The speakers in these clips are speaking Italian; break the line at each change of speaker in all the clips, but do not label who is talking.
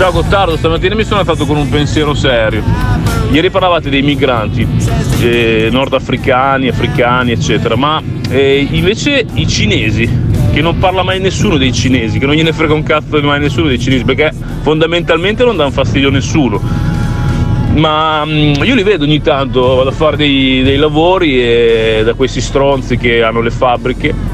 Ciao Gottardo, stamattina mi sono alzato con un pensiero serio. Ieri parlavate dei migranti eh, nordafricani, africani, eccetera, ma eh, invece i cinesi, che non parla mai nessuno dei cinesi, che non gliene frega un cazzo mai nessuno dei cinesi, perché fondamentalmente non danno fastidio a nessuno. Ma mm, io li vedo ogni tanto, vado a fare dei, dei lavori e da questi stronzi che hanno le fabbriche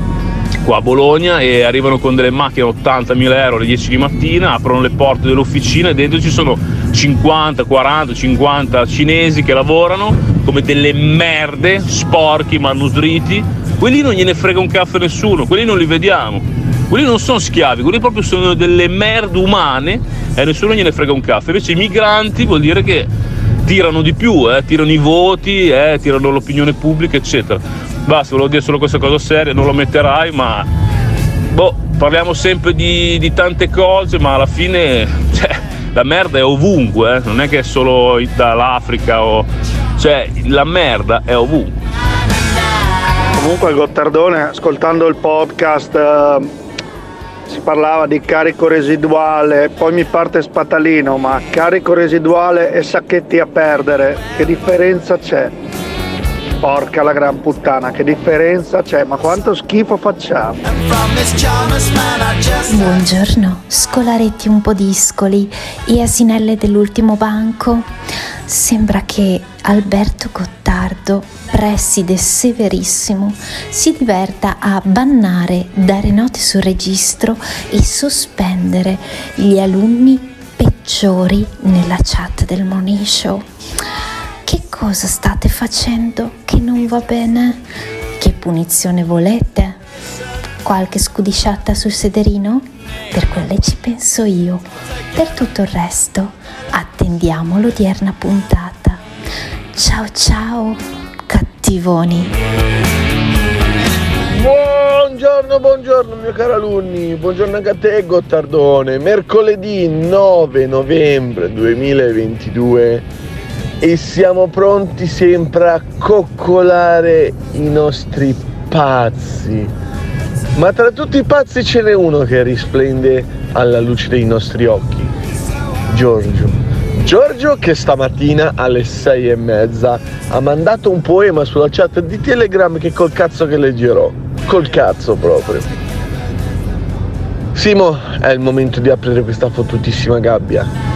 qua a Bologna e arrivano con delle macchine a 80.000 euro alle 10 di mattina, aprono le porte dell'officina e dentro ci sono 50, 40, 50 cinesi che lavorano come delle merde, sporchi, manusriti. Quelli non gliene frega un a nessuno, quelli non li vediamo. Quelli non sono schiavi, quelli proprio sono delle merde umane e nessuno gliene frega un cazzo. Invece i migranti vuol dire che tirano di più, eh, tirano i voti, eh, tirano l'opinione pubblica, eccetera. Basta, volevo dire solo questa cosa seria, non lo metterai, ma boh, parliamo sempre di, di tante cose, ma alla fine cioè, la merda è ovunque, eh? non è che è solo dall'Africa o. cioè la merda è ovunque.
Comunque Gottardone, ascoltando il podcast, eh, si parlava di carico residuale, poi mi parte spatalino, ma carico residuale e sacchetti a perdere, che differenza c'è? Porca la gran puttana, che differenza c'è? Ma quanto schifo facciamo?
Buongiorno, scolaretti un po' discoli e asinelle dell'ultimo banco. Sembra che Alberto Gottardo, preside severissimo, si diverta a bannare, dare note sul registro e sospendere gli alunni peggiori nella chat del Morning Show. Cosa state facendo che non va bene? Che punizione volete? Qualche scudisciata sul sederino? Per quelle ci penso io. Per tutto il resto, attendiamo l'odierna puntata. Ciao ciao, cattivoni.
Buongiorno, buongiorno mio caro alunni, buongiorno anche a te Gottardone. Mercoledì 9 novembre 2022 e siamo pronti sempre a coccolare i nostri pazzi. Ma tra tutti i pazzi ce n'è uno che risplende alla luce dei nostri occhi. Giorgio. Giorgio che stamattina alle sei e mezza ha mandato un poema sulla chat di Telegram che col cazzo che leggerò. Col cazzo proprio. Simo, è il momento di aprire questa fottutissima gabbia.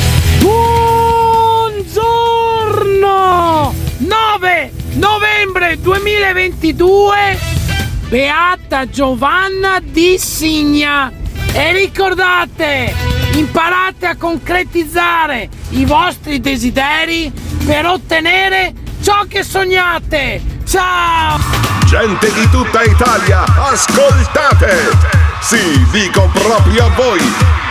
9 novembre 2022 Beata Giovanna di Signa. E ricordate, imparate a concretizzare i vostri desideri per ottenere ciò che sognate. Ciao!
Gente di tutta Italia, ascoltate! Sì, dico proprio a voi!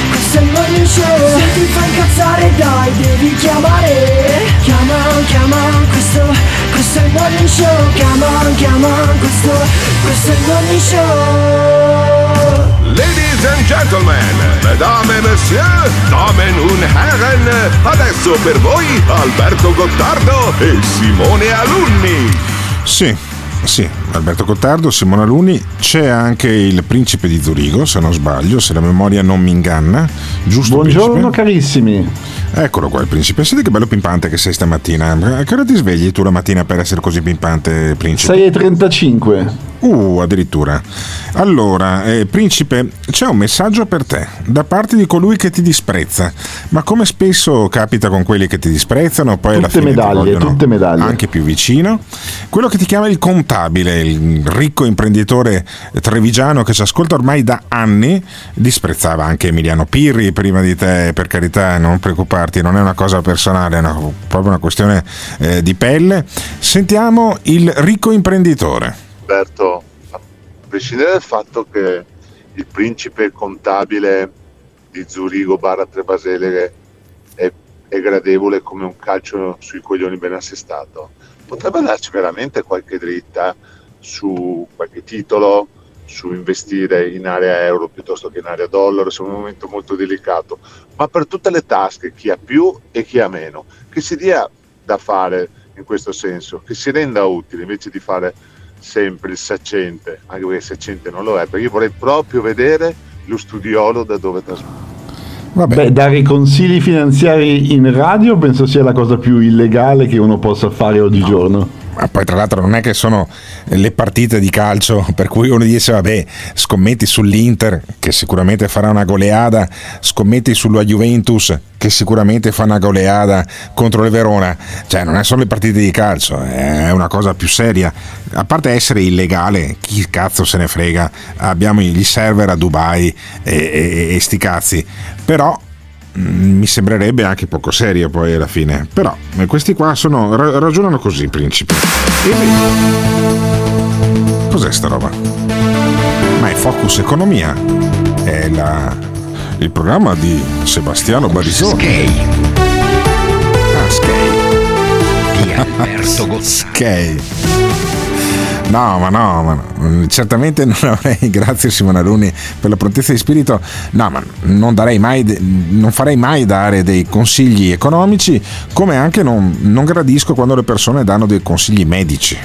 questo è il morning show. Se ti fai incazzare dai, devi chiamare, chiama, chiama, questo, questo è il morning show. Chiama, chiama, questo, questo è il morning show.
Ladies and gentlemen, mesdames et messieurs, damen und herren, adesso per voi Alberto Gottardo e Simone Alunni.
Sì, sì, Alberto Gottardo, Simone Alunni, c'è anche il principe di Zurigo, se non sbaglio, se la memoria non mi inganna. Giusto
Buongiorno carissimi.
Eccolo qua il principe, senti che bello pimpante che sei stamattina. A che ora ti svegli tu la mattina per essere così pimpante, principe?
6.35.
Uh, addirittura. Allora, eh, principe, c'è un messaggio per te da parte di colui che ti disprezza. Ma come spesso capita con quelli che ti disprezzano, poi alla
Tutte
fine ti
medaglie,
vogliono
tutte medaglie.
anche più vicino. Quello che ti chiama il contabile, il ricco imprenditore trevigiano che ci ascolta ormai da anni, disprezzava anche Emiliano Pirri prima di te, per carità, non preoccuparti, non è una cosa personale, è una- proprio una questione eh, di pelle. Sentiamo il ricco imprenditore.
Alberto, a prescindere dal fatto che il principe contabile di Zurigo barra Trebasele è, è gradevole come un calcio sui coglioni ben assestato, potrebbe darci veramente qualche dritta su qualche titolo, su investire in area euro piuttosto che in area dollaro, è un momento molto delicato, ma per tutte le tasche, chi ha più e chi ha meno, che si dia da fare in questo senso, che si renda utile invece di fare sempre il saccente, anche perché il saccente non lo è, perché io vorrei proprio vedere lo studiolo da dove trasmette.
Beh, dare consigli finanziari in radio penso sia la cosa più illegale che uno possa fare oggigiorno.
Ma poi tra l'altro non è che sono le partite di calcio per cui uno dice vabbè scommetti sull'Inter che sicuramente farà una goleada, scommetti sulla Juventus che sicuramente fa una goleada contro il Verona, cioè non è solo le partite di calcio, è una cosa più seria. A parte essere illegale, chi cazzo se ne frega, abbiamo gli server a Dubai e, e, e sti cazzi, però mi sembrerebbe anche poco serio poi alla fine. Però eh, questi qua sono, ra- ragionano così, principi. E vedi- Cos'è sta roba? Ma è Focus Economia. È la- il programma di Sebastiano Barisoni. Ah, Skay.
Di Alberto Gottardo.
Skay. No, ma no, ma no. certamente non avrei, grazie Simona Luni per la prontezza di spirito, no, ma non, darei mai, non farei mai dare dei consigli economici, come anche non, non gradisco quando le persone danno dei consigli medici.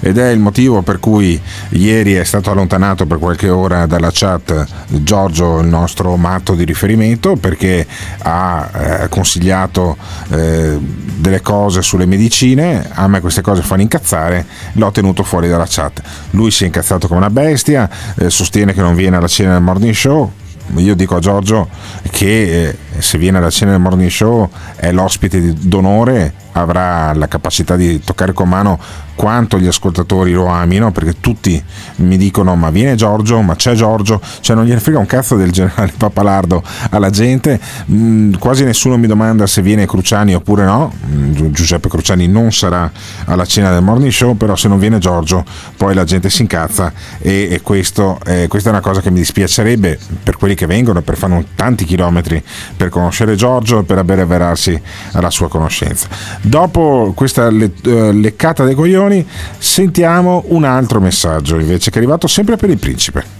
Ed è il motivo per cui ieri è stato allontanato per qualche ora dalla chat Giorgio, il nostro matto di riferimento, perché ha eh, consigliato eh, delle cose sulle medicine. A me queste cose fanno incazzare, l'ho tenuto fuori dalla chat. Lui si è incazzato come una bestia, eh, sostiene che non viene alla cena del morning show. Io dico a Giorgio che eh, se viene alla cena del morning show è l'ospite d'onore, avrà la capacità di toccare con mano quanto gli ascoltatori lo amino, perché tutti mi dicono ma viene Giorgio, ma c'è Giorgio, cioè non gliene frega un cazzo del generale Papalardo alla gente, Mm, quasi nessuno mi domanda se viene Cruciani oppure no, Mm, Gi- Giuseppe Cruciani non sarà alla cena del morning show, però se non viene Giorgio poi la gente si incazza e, e questo, eh, questa è una cosa che mi dispiacerebbe per quelli che vengono, per un- tanti chilometri per conoscere Giorgio e per abbeverarsi alla sua conoscenza. Dopo questa le- eh, leccata dei coglioni sentiamo un altro messaggio invece che è arrivato sempre per il principe.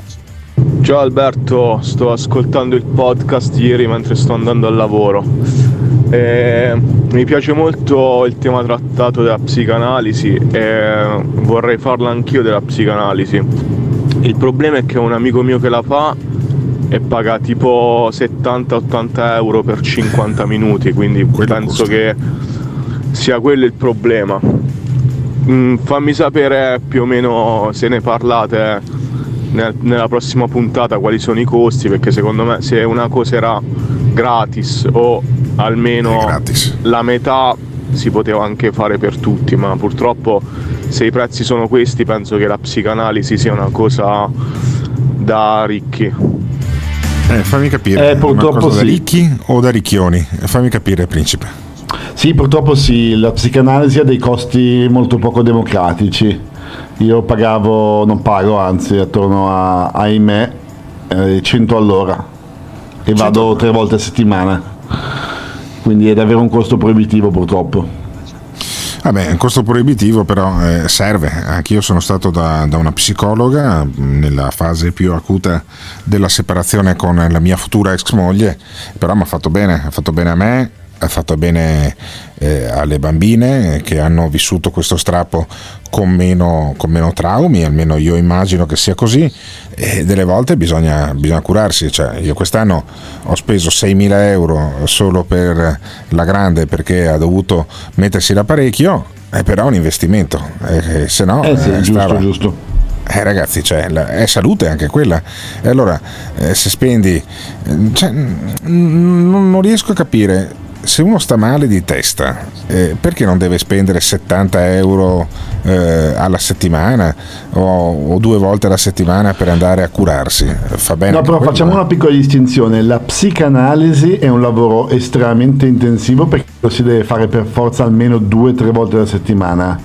Ciao Alberto, sto ascoltando il podcast ieri mentre sto andando al lavoro. Eh, mi piace molto il tema trattato della psicanalisi e vorrei farla anch'io della psicanalisi. Il problema è che un amico mio che la fa e paga tipo 70-80 euro per 50 minuti, quindi penso che sia quello il problema. Mm, fammi sapere più o meno se ne parlate nel- nella prossima puntata quali sono i costi perché secondo me se una cosa era gratis o almeno la metà si poteva anche fare per tutti ma purtroppo se i prezzi sono questi penso che la psicanalisi sia una cosa da ricchi
Eh, fammi capire,
Eh, purtroppo
cosa da
sì.
ricchi o da ricchioni? Fammi capire, principe.
Sì, purtroppo sì, la psicanalisi ha dei costi molto poco democratici. Io pagavo, non pago, anzi, attorno a, ahimè, eh, 100 all'ora e vado tre volte a settimana. Quindi è davvero un costo proibitivo purtroppo.
Vabbè, costo proibitivo, però eh, serve. Anch'io sono stato da, da una psicologa mh, nella fase più acuta della separazione con la mia futura ex moglie, però mi ha fatto bene, ha fatto bene a me, ha fatto bene eh, alle bambine che hanno vissuto questo strappo con meno, con meno traumi, almeno io immagino che sia così, e delle volte bisogna, bisogna curarsi. Cioè, io quest'anno ho speso 6.000 euro solo per la grande perché ha dovuto mettersi l'apparecchio, eh, però è un investimento, eh, se no
Eh sì,
eh,
giusto,
stava-
giusto.
eh, ragazzi, cioè, è salute anche quella. E allora, eh, se spendi... eh, cioè, non, non riesco a capire, se uno sta male di testa, eh, perché non deve spendere 70 euro eh, alla settimana o, o due volte alla settimana per andare a curarsi? Fa bene.
No, però
quello,
facciamo una piccola distinzione. La psicanalisi è un lavoro estremamente intensivo perché lo si deve fare per forza almeno due o tre volte alla settimana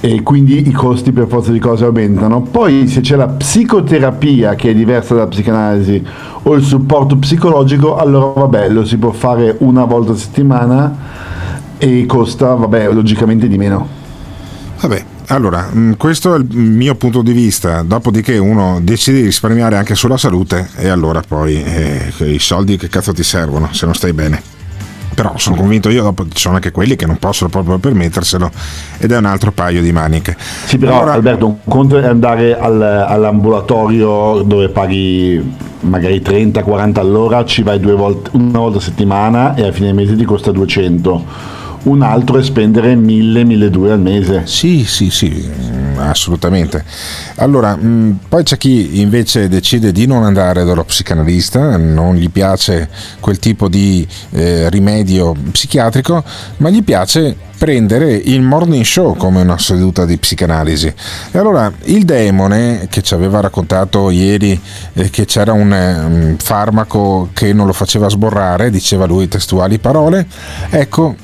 e quindi i costi per forza di cose aumentano. Poi se c'è la psicoterapia che è diversa dalla psicanalisi o il supporto psicologico, allora vabbè, lo si può fare una volta a settimana e costa, vabbè, logicamente di meno.
Vabbè, allora, mh, questo è il mio punto di vista, dopodiché uno decide di risparmiare anche sulla salute e allora poi eh, i soldi che cazzo ti servono se non stai bene. Però sono convinto io, dopo ci sono anche quelli che non possono proprio permetterselo ed è un altro paio di maniche.
Sì, però
Allora-
Alberto, un conto è andare al- all'ambulatorio dove paghi magari 30-40 all'ora, ci vai due volte, una volta a settimana e a fine mese ti costa 200. Un altro è spendere 1000-1200 al mese.
Sì, sì, sì, mm, assolutamente. Allora, mh, poi c'è chi invece decide di non andare dallo psicanalista, non gli piace quel tipo di eh, rimedio psichiatrico, ma gli piace prendere il morning show come una seduta di psicanalisi. E allora il demone che ci aveva raccontato ieri eh, che c'era un, un farmaco che non lo faceva sborrare, diceva lui testuali parole, ecco,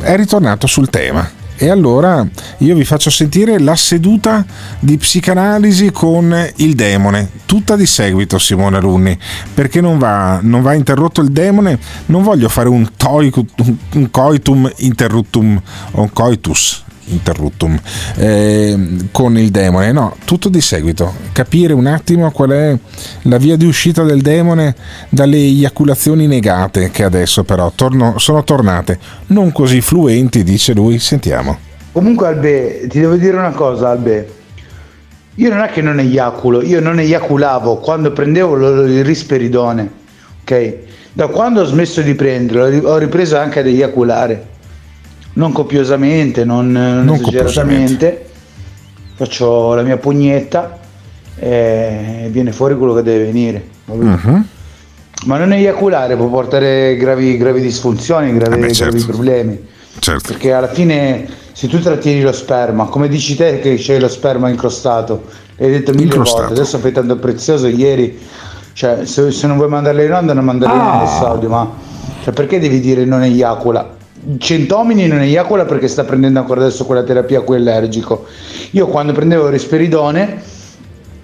è ritornato sul tema. E allora io vi faccio sentire la seduta di psicanalisi con il demone, tutta di seguito Simone Runni, perché non va, non va interrotto il demone, non voglio fare un, un- un coitum interruptum o un coitus interruptum eh, con il demone, no, tutto di seguito, capire un attimo qual è la via di uscita del demone dalle eiaculazioni negate che adesso però torno- sono tornate, non così fluenti, dice lui, sentiamo.
Comunque Albe, ti devo dire una cosa Albe. Io non è che non eiaculo, io non eiaculavo quando prendevo il risperidone, ok? Da quando ho smesso di prenderlo ho ripreso anche ad eiaculare. Non copiosamente, non, non
Non
esageratamente. Faccio la mia pugnetta e viene fuori quello che deve venire.
Mhm.
Ma non eiaculare può portare gravi, gravi disfunzioni, gravi,
Eh beh, certo.
gravi problemi.
Certo.
Perché alla fine, se tu trattieni lo sperma, come dici te che c'è lo sperma incrostato, l'hai detto mille
Incrostato.
volte, adesso fai tanto prezioso, ieri, cioè se, se non vuoi mandarle in onda non mandarle in onda
Ah.
ma cioè, perché devi dire non eiacula? Centomini non eiacula perché sta prendendo ancora adesso quella terapia a cui è allergico. Io quando prendevo il risperidone,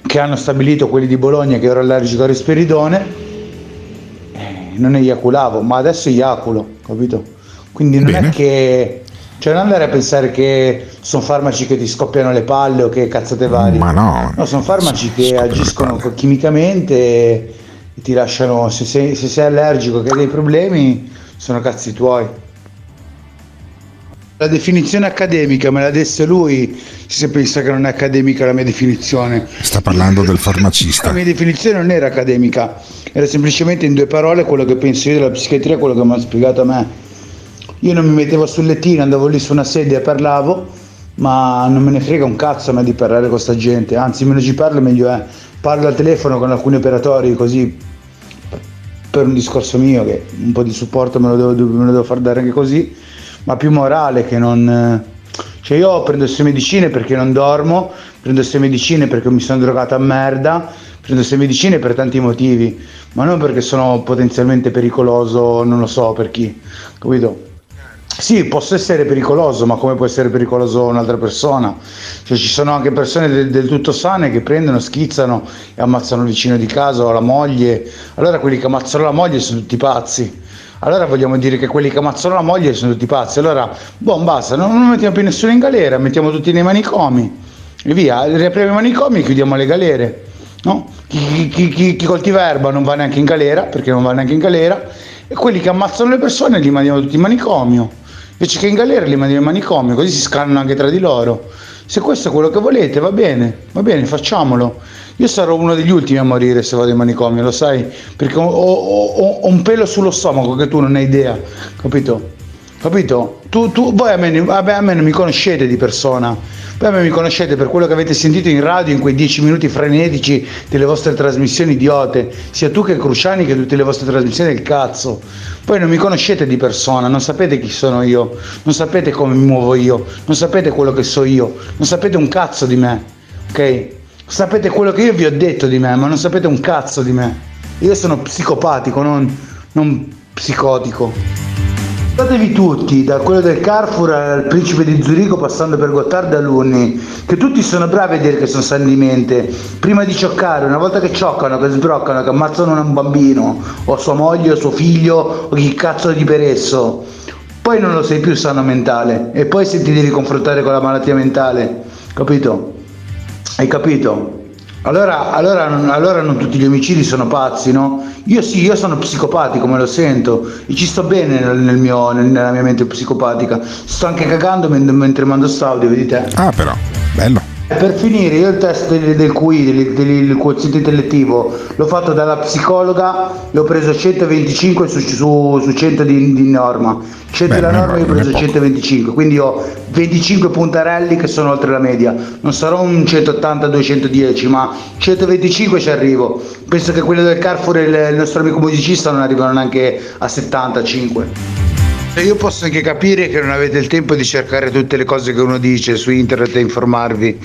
che hanno stabilito quelli di Bologna che ero allergico al risperidone, eh, non eiaculavo, ma adesso eiaculo, capito? Quindi non
Bene.
è che... Cioè non andare a pensare che sono farmaci che ti scoppiano le palle o che cazzate varie.
Ma no.
No, sono farmaci che agiscono chimicamente e e ti lasciano, se sei, se sei allergico che hai dei problemi, sono cazzi tuoi. La definizione accademica me la desse lui, se pensa che non è accademica la mia definizione.
Sta parlando del
La
farmacista.
mia definizione non era accademica, era semplicemente in due parole quello che penso io della psichiatria, quello che mi ha spiegato a me. Io non mi mettevo sul lettino, andavo lì su una sedia e parlavo, ma non me ne frega un cazzo a me di parlare con sta gente, anzi meno ci parlo meglio è. Parlo al telefono con alcuni operatori così per un discorso mio che un po' di supporto me lo devo, me lo devo far dare anche così, ma più morale che non... Cioè io prendo queste medicine perché non dormo, prendo queste medicine perché mi sono drogato a merda, Prendo queste medicine per tanti motivi, ma non perché sono potenzialmente pericoloso, non lo so per chi, capito? Sì, posso essere pericoloso, ma come può essere pericoloso un'altra persona? Cioè, ci sono anche persone del, del tutto sane che prendono, schizzano e ammazzano il vicino di casa o la moglie. Allora quelli che ammazzano la moglie sono tutti pazzi. Allora vogliamo dire che quelli che ammazzano la moglie sono tutti pazzi. Allora, boh, basta, non, non mettiamo più nessuno in galera, mettiamo tutti nei manicomi. E via, riapriamo i manicomi e chiudiamo le galere. No? Chi, chi- chi- chi coltiva erba non va neanche in galera, perché non va neanche in galera, e quelli che ammazzano le persone li mandiamo tutti in manicomio. Invece che in galera li mandiamo in manicomio, così si scannano anche tra di loro. Se questo è quello che volete, va bene, va bene, facciamolo. Io sarò uno degli ultimi a morire se vado in manicomio, lo sai? Perché ho, ho- ho- un pelo sullo stomaco che tu non hai idea, capito? Capito? Tu, tu- voi a me, a me non mi conoscete di persona, voi a me mi conoscete per quello che avete sentito in radio in quei dieci minuti frenetici delle vostre trasmissioni idiote, sia tu che Cruciani che tutte le vostre trasmissioni del cazzo. Poi non mi conoscete di persona, non sapete chi sono io, non sapete come mi muovo io, non sapete quello che so io, non sapete un cazzo di me, ok? Sapete quello che io vi ho detto di me, ma non sapete un cazzo di me. Io sono psicopatico, non, non psicotico. Guardatevi tutti, da quello del Carrefour al principe di Zurigo passando per Gottardo e Alunni, che tutti sono bravi a dire che sono sani di mente. Prima di cioccare, una volta che cioccano, che sbroccano, che ammazzano un bambino, o sua moglie, o suo figlio, o chi cazzo di per esso, poi non lo sei più sano mentale. E poi se ti devi confrontare con la malattia mentale, capito? Hai capito? Allora, allora, allora non tutti gli omicidi sono pazzi, no? Io sì, io sono psicopatico, me lo sento, e ci sto bene nel, nel mio- nel- nella mia mente psicopatica. Sto anche cagando men- mentre mando sto audio, vedi te?
Ah, però, bello.
Per finire, io il test del, del QI, del, del- del quoziente intellettivo, l'ho fatto dalla psicologa e ho preso 125 su, su, su 100 di, di norma. 100
Beh,
della norma io ho preso
non è
125, quindi ho 25 puntarelli che sono oltre la media. Non sarò un 180-210, ma 125 ci arrivo. Penso che quello del Carrefour e il nostro amico musicista non arrivano neanche a 75. Io posso anche capire che non avete il tempo di cercare tutte le cose che uno dice su internet e informarvi,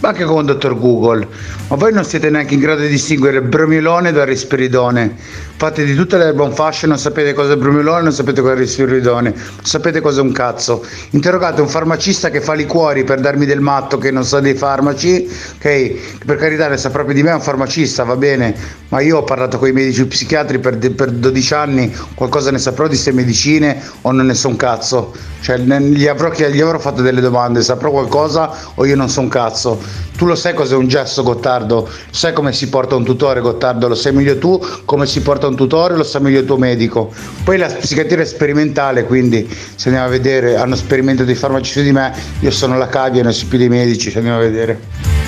ma anche con dottor Google, ma voi non siete neanche in grado di distinguere il bromilone dal risperidone. Fate di tutta l'erba un fascio, non sapete cosa è il bromilone, non sapete cosa è il risperidone, non sapete cosa è un cazzo. Interrogate un farmacista che fa liquori per darmi del matto che non sa dei farmaci, ok? Per carità ne sa proprio di me, è un farmacista, va bene, ma io ho parlato con i medici psichiatri per, per 12 anni, qualcosa ne saprò di queste medicine o non ne so un cazzo. Cioè, gli avrò, gli avrò fatto delle domande, saprò qualcosa o io non so un cazzo. Tu lo sai cos'è un gesso, Gottardo? Sai come si porta un tutore, Gottardo? Lo sai meglio tu come si porta un tutore, lo sa meglio il tuo medico. Poi la psichiatria è sperimentale, quindi se andiamo a vedere, hanno sperimentato i farmaci su di me, io sono la cavia, non so più dei medici, se andiamo a vedere.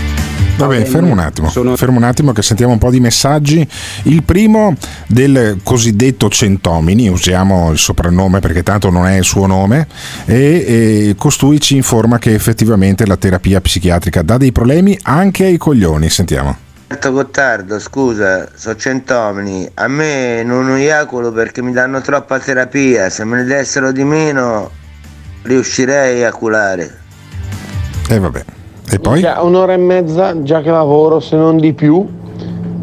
Vabbè, fermo un attimo, fermo un attimo che sentiamo un po' di messaggi. Il primo del cosiddetto Centomini, usiamo il soprannome perché tanto non è il suo nome, e, e costui ci informa che effettivamente la terapia psichiatrica dà dei problemi anche ai coglioni. Sentiamo.
Alberto Gottardo, scusa, so centomini, a me non eiaculo perché mi danno troppa terapia, se me ne dessero di meno riuscirei a eiaculare.
E vabbè. E poi?
Un'ora e mezza già che lavoro, se non di più.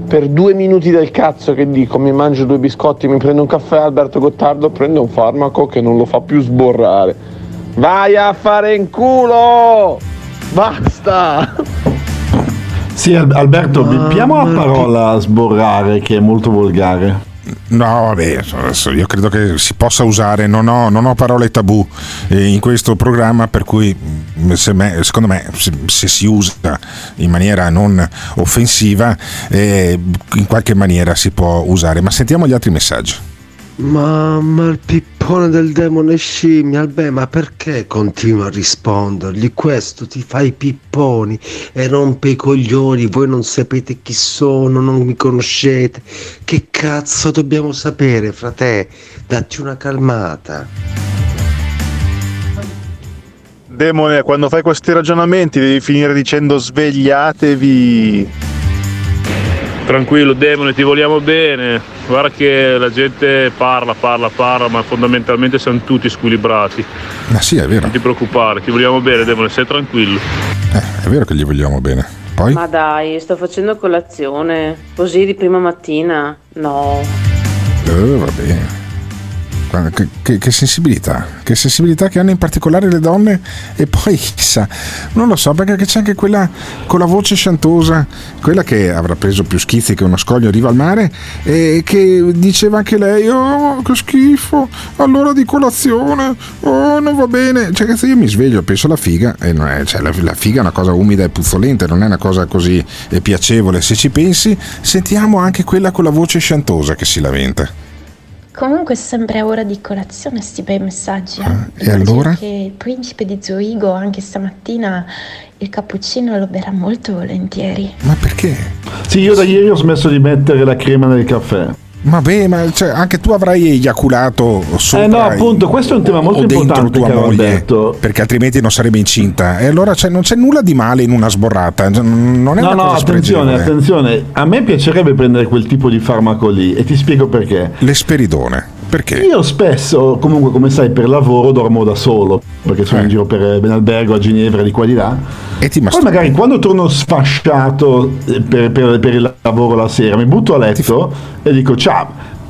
Per due minuti del cazzo che dico, mi mangio due biscotti, mi prendo un caffè, Alberto Gottardo prende un farmaco che non lo fa più sborrare. Vai a fare in culo! Basta!
Sì, Al- Alberto, bippiamo la parola sborrare che è molto volgare.
No, vabbè, io credo che si possa usare, non ho, non ho parole tabù eh, in questo programma, per cui mm, se me- secondo me se, se si usa in maniera non offensiva, eh, in qualche maniera si può usare. Ma sentiamo gli altri messaggi.
Mamma, il pippone del demone scimmia, beh, ma perché continua a rispondergli? Questo ti fa i pipponi e rompe i coglioni, voi non sapete chi sono, non mi conoscete. Che cazzo dobbiamo sapere, frate? Datti una calmata.
Demone, quando fai questi ragionamenti devi finire dicendo svegliatevi.
Tranquillo, demone, ti vogliamo bene. Guarda che la gente parla, parla, parla, ma fondamentalmente siamo tutti squilibrati.
Ma sì, è vero.
Non ti preoccupare, ti vogliamo bene, demone, stai tranquillo.
Eh, è vero che gli vogliamo bene. Poi?
Ma dai, sto facendo colazione. Così di prima mattina? No.
Eh, va bene. Che, che- che sensibilità, che sensibilità che hanno in particolare le donne e poi chissà, non lo so perché c'è anche quella con la voce sciantosa, quella che avrà preso più schizzi che uno scoglio riva al mare e che diceva anche lei, oh che schifo, allora di colazione, oh non va bene, cioè io mi sveglio, penso alla figa, e non è- cioè, la, la figa è una cosa umida e puzzolente, non è una cosa così eh, piacevole, se ci pensi sentiamo anche quella con la voce sciantosa che si lamenta.
Comunque è sempre ora di colazione sti bei messaggi. eh.
e allora?
Che il principe di Zurigo anche stamattina il cappuccino lo berrà molto volentieri.
Ma perché?
Sì, io da ieri ho smesso di mettere la crema nel caffè.
Vabbè, ma cioè, anche tu avrai eiaculato sopra
Eh no, appunto, questo è un tema molto importante,
tua moglie,
Alberto.
perché altrimenti non sarebbe incinta. E allora cioè, non c'è nulla di male in una sborrata, non è
no,
una
no, attenzione, attenzione. A me piacerebbe prendere quel tipo di farmaco lì e ti spiego perché.
L'esperidone. Perché?
Io spesso, comunque, come sai, per lavoro dormo da solo, perché sono in giro per Benalbergo, a Ginevra, di qua di là.
E ti
Poi magari quando torno sfasciato eh, per, per- per il lavoro la sera, mi butto a letto e dico ciao,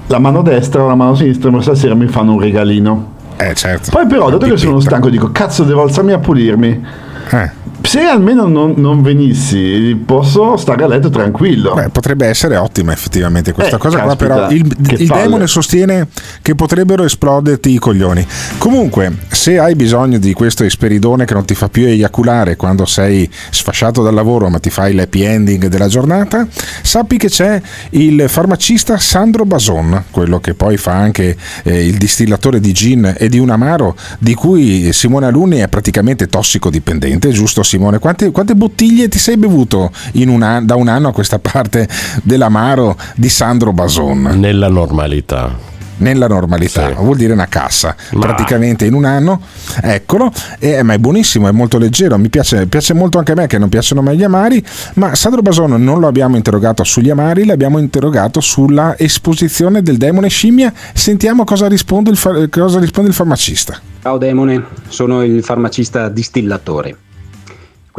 la mano destra o la mano sinistra, ma stasera mi fanno un regalino.
Eh, certo.
Poi però, dato che sono stanco, dico cazzo, devo alzarmi a pulirmi.
Eh.
Se almeno non, non venissi, posso stare a letto tranquillo.
Beh, potrebbe essere ottima effettivamente questa
Eh,
cosa qua,
caspita,
però il, il demone sostiene che potrebbero esploderti i coglioni. Comunque, se hai bisogno di questo esperidone che non ti fa più eiaculare quando sei sfasciato dal lavoro ma ti fai l'happy ending della giornata, sappi che c'è il farmacista Sandro Bason, quello che poi fa anche eh, il distillatore di gin e di un amaro di cui Simone Alunni è praticamente tossicodipendente, giusto Simone? Quante, quante bottiglie ti sei bevuto in un an- da un anno a questa parte dell'amaro di Sandro Bason?
Nella normalità.
Nella normalità, vuol dire una cassa, praticamente in un anno, eccolo, e- ma è buonissimo, è molto leggero, mi piace, piace molto anche a me che non piacciono mai gli amari, ma Sandro Bason non lo abbiamo interrogato sugli amari, l'abbiamo interrogato sulla esposizione del demone scimmia, sentiamo cosa risponde il, fa- cosa risponde il farmacista.
Ciao Demone, sono il farmacista distillatore.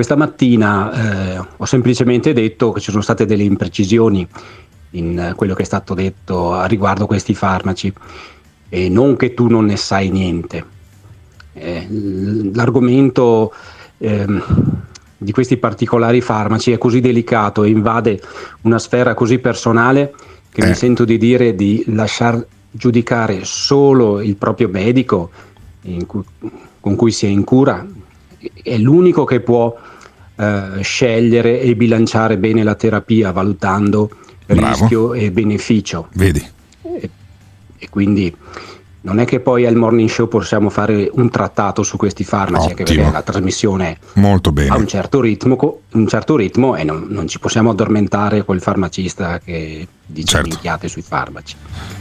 Questa mattina eh, ho semplicemente detto che ci sono state delle imprecisioni in eh, quello che è stato detto a riguardo questi farmaci e non che tu non ne sai niente. Eh, l'argomento ehm, di questi particolari farmaci è così delicato e invade una sfera così personale che mi sento di dire di lasciar giudicare solo il proprio medico cui- con cui si è in cura è l'unico che può eh, scegliere e bilanciare bene la terapia valutando
Bravo.
rischio e beneficio
Vedi?
e quindi non è che poi al morning show possiamo fare un trattato su questi farmaci anche
Ottimo.
perché la trasmissione
Molto bene.
ha un certo ritmo, un certo ritmo e non, non ci possiamo addormentare col farmacista che dice
Certo.
minchiate sui farmaci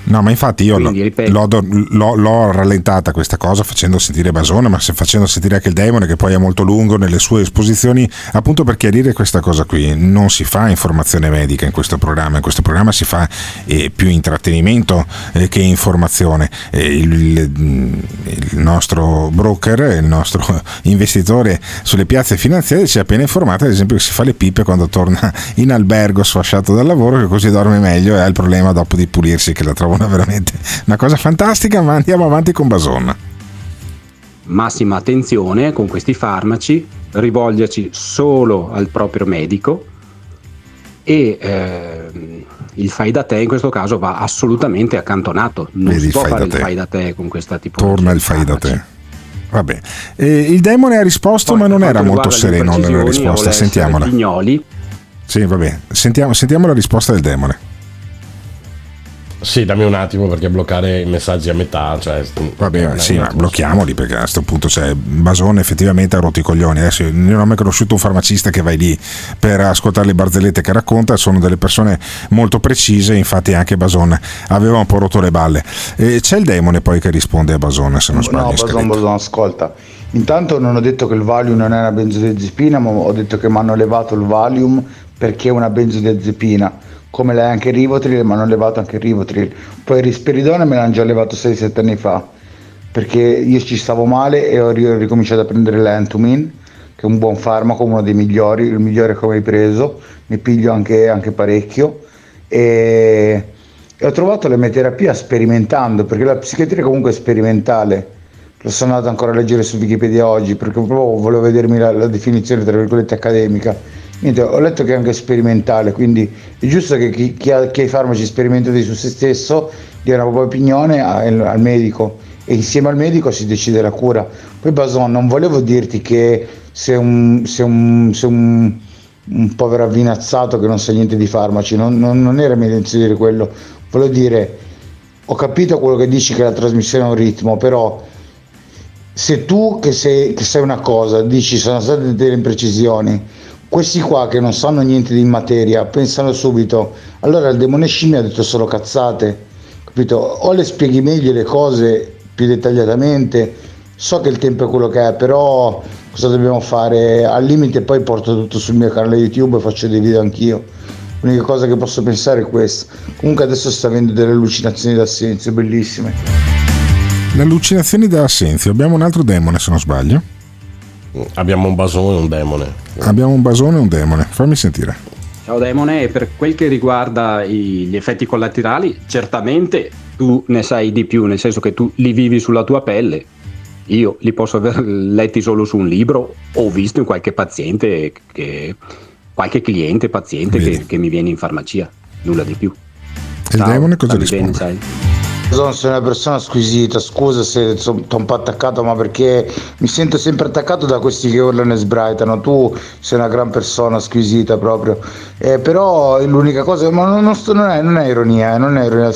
No, ma infatti io
Quindi,
l'ho, l'ho- l'ho rallentata questa cosa facendo sentire Basone, ma se facendo sentire anche il demone che poi è molto lungo nelle sue esposizioni, appunto per chiarire questa cosa qui. Non si fa informazione medica in questo programma, in questo programma si fa eh, più intrattenimento eh, che informazione. Eh, il, il- il nostro broker, il nostro investitore sulle piazze finanziarie ci ha appena informato, ad esempio, che si fa le pippe quando torna in albergo sfasciato dal lavoro, che così dorme meglio e ha il problema dopo di pulirsi, che la trovano veramente una cosa fantastica, ma andiamo avanti con Bason.
massima attenzione con questi farmaci, rivolgerci solo al proprio medico e ehm, il fai da te in questo caso va assolutamente accantonato. Non
Vedi
si può
fai
fare
da
il
te.
fai da te con questa tipologia.
Torna il fai da te. Vabbè, Eh, il demone ha risposto, ma non era molto sereno nella risposta. Sentiamola.
Pignoli,
Sì, vabbè, sentiamo, sentiamo la risposta del demone.
Sì, dammi un attimo perché bloccare i messaggi a metà. Cioè,
Vabbè,
eh,
sì, ma blocchiamoli perché a questo punto cioè, Basone effettivamente ha rotto i coglioni. Adesso io non ho mai conosciuto un farmacista che vai lì per ascoltare le barzellette che racconta, sono delle persone molto precise, infatti anche Basone aveva un po' rotto le balle. E c'è il demone poi che risponde a Basone, se non sbaglio.
No,
in
Bason,
scaletta.
Bason, ascolta. Intanto non ho detto che il Valium non è una benzodiazepina, ma ho detto che mi hanno levato il Valium perché è una benzodiazepina. Come l'hai anche il Rivotril, mi hanno levato anche il Rivotril. Poi risperidone me l'hanno già levato 6-7 anni fa, perché io ci stavo male e ho ri- ricominciato a prendere l'Entumin, che è un buon farmaco, uno dei migliori, il migliore che ho mai preso, ne piglio anche, anche parecchio e, e ho trovato l'emeterapia sperimentando, perché la psichiatria comunque è sperimentale, lo sono andato ancora a leggere su Wikipedia oggi perché proprio volevo vedermi la, la definizione tra virgolette accademica. Niente, ho letto che è anche sperimentale, quindi è giusto che chi, chi ha, chi ha i farmaci sperimentati su se stesso dia una propria opinione al, al medico e insieme al medico si decide la cura. Poi Bason, non volevo dirti che sei un, sei un, sei un, un povero avvinazzato che non sa niente di farmaci, non, non, non era mia intenzione dire quello, volevo dire, ho capito quello che dici che la trasmissione è un ritmo, però se tu che sei, che sei una cosa dici sono state delle imprecisioni, questi qua che non sanno niente di materia pensano subito, allora il demone scimmia ha detto solo cazzate, capito? O le spieghi meglio le cose più dettagliatamente, so che il tempo è quello che è, però cosa dobbiamo fare? Al limite poi porto tutto sul mio canale YouTube e faccio dei video anch'io. L'unica cosa che posso pensare è questa. Comunque adesso sta avendo delle allucinazioni d'assenso bellissime.
Le allucinazioni dell'assenzio. Abbiamo un altro demone, se non sbaglio.
Abbiamo un basone e un demone.
Abbiamo un basone e un demone. Fammi sentire.
Ciao Demone, e per quel che riguarda i- gli effetti collaterali, certamente tu ne sai di più, nel senso che tu li vivi sulla tua pelle. Io li posso aver letti solo su un libro o visto in qualche paziente, che, qualche cliente, paziente che, che mi viene in farmacia, nulla di più.
Il demone cosa
stammi bene,
risponde?
sai?
Sono una persona squisita, scusa se sono un po' attaccato, ma perché mi sento sempre attaccato da questi che urlano e sbraitano. Tu sei una gran persona squisita proprio. Eh, però l'unica cosa, ma non, non sto- non è, non è ironia, eh, non è ironia.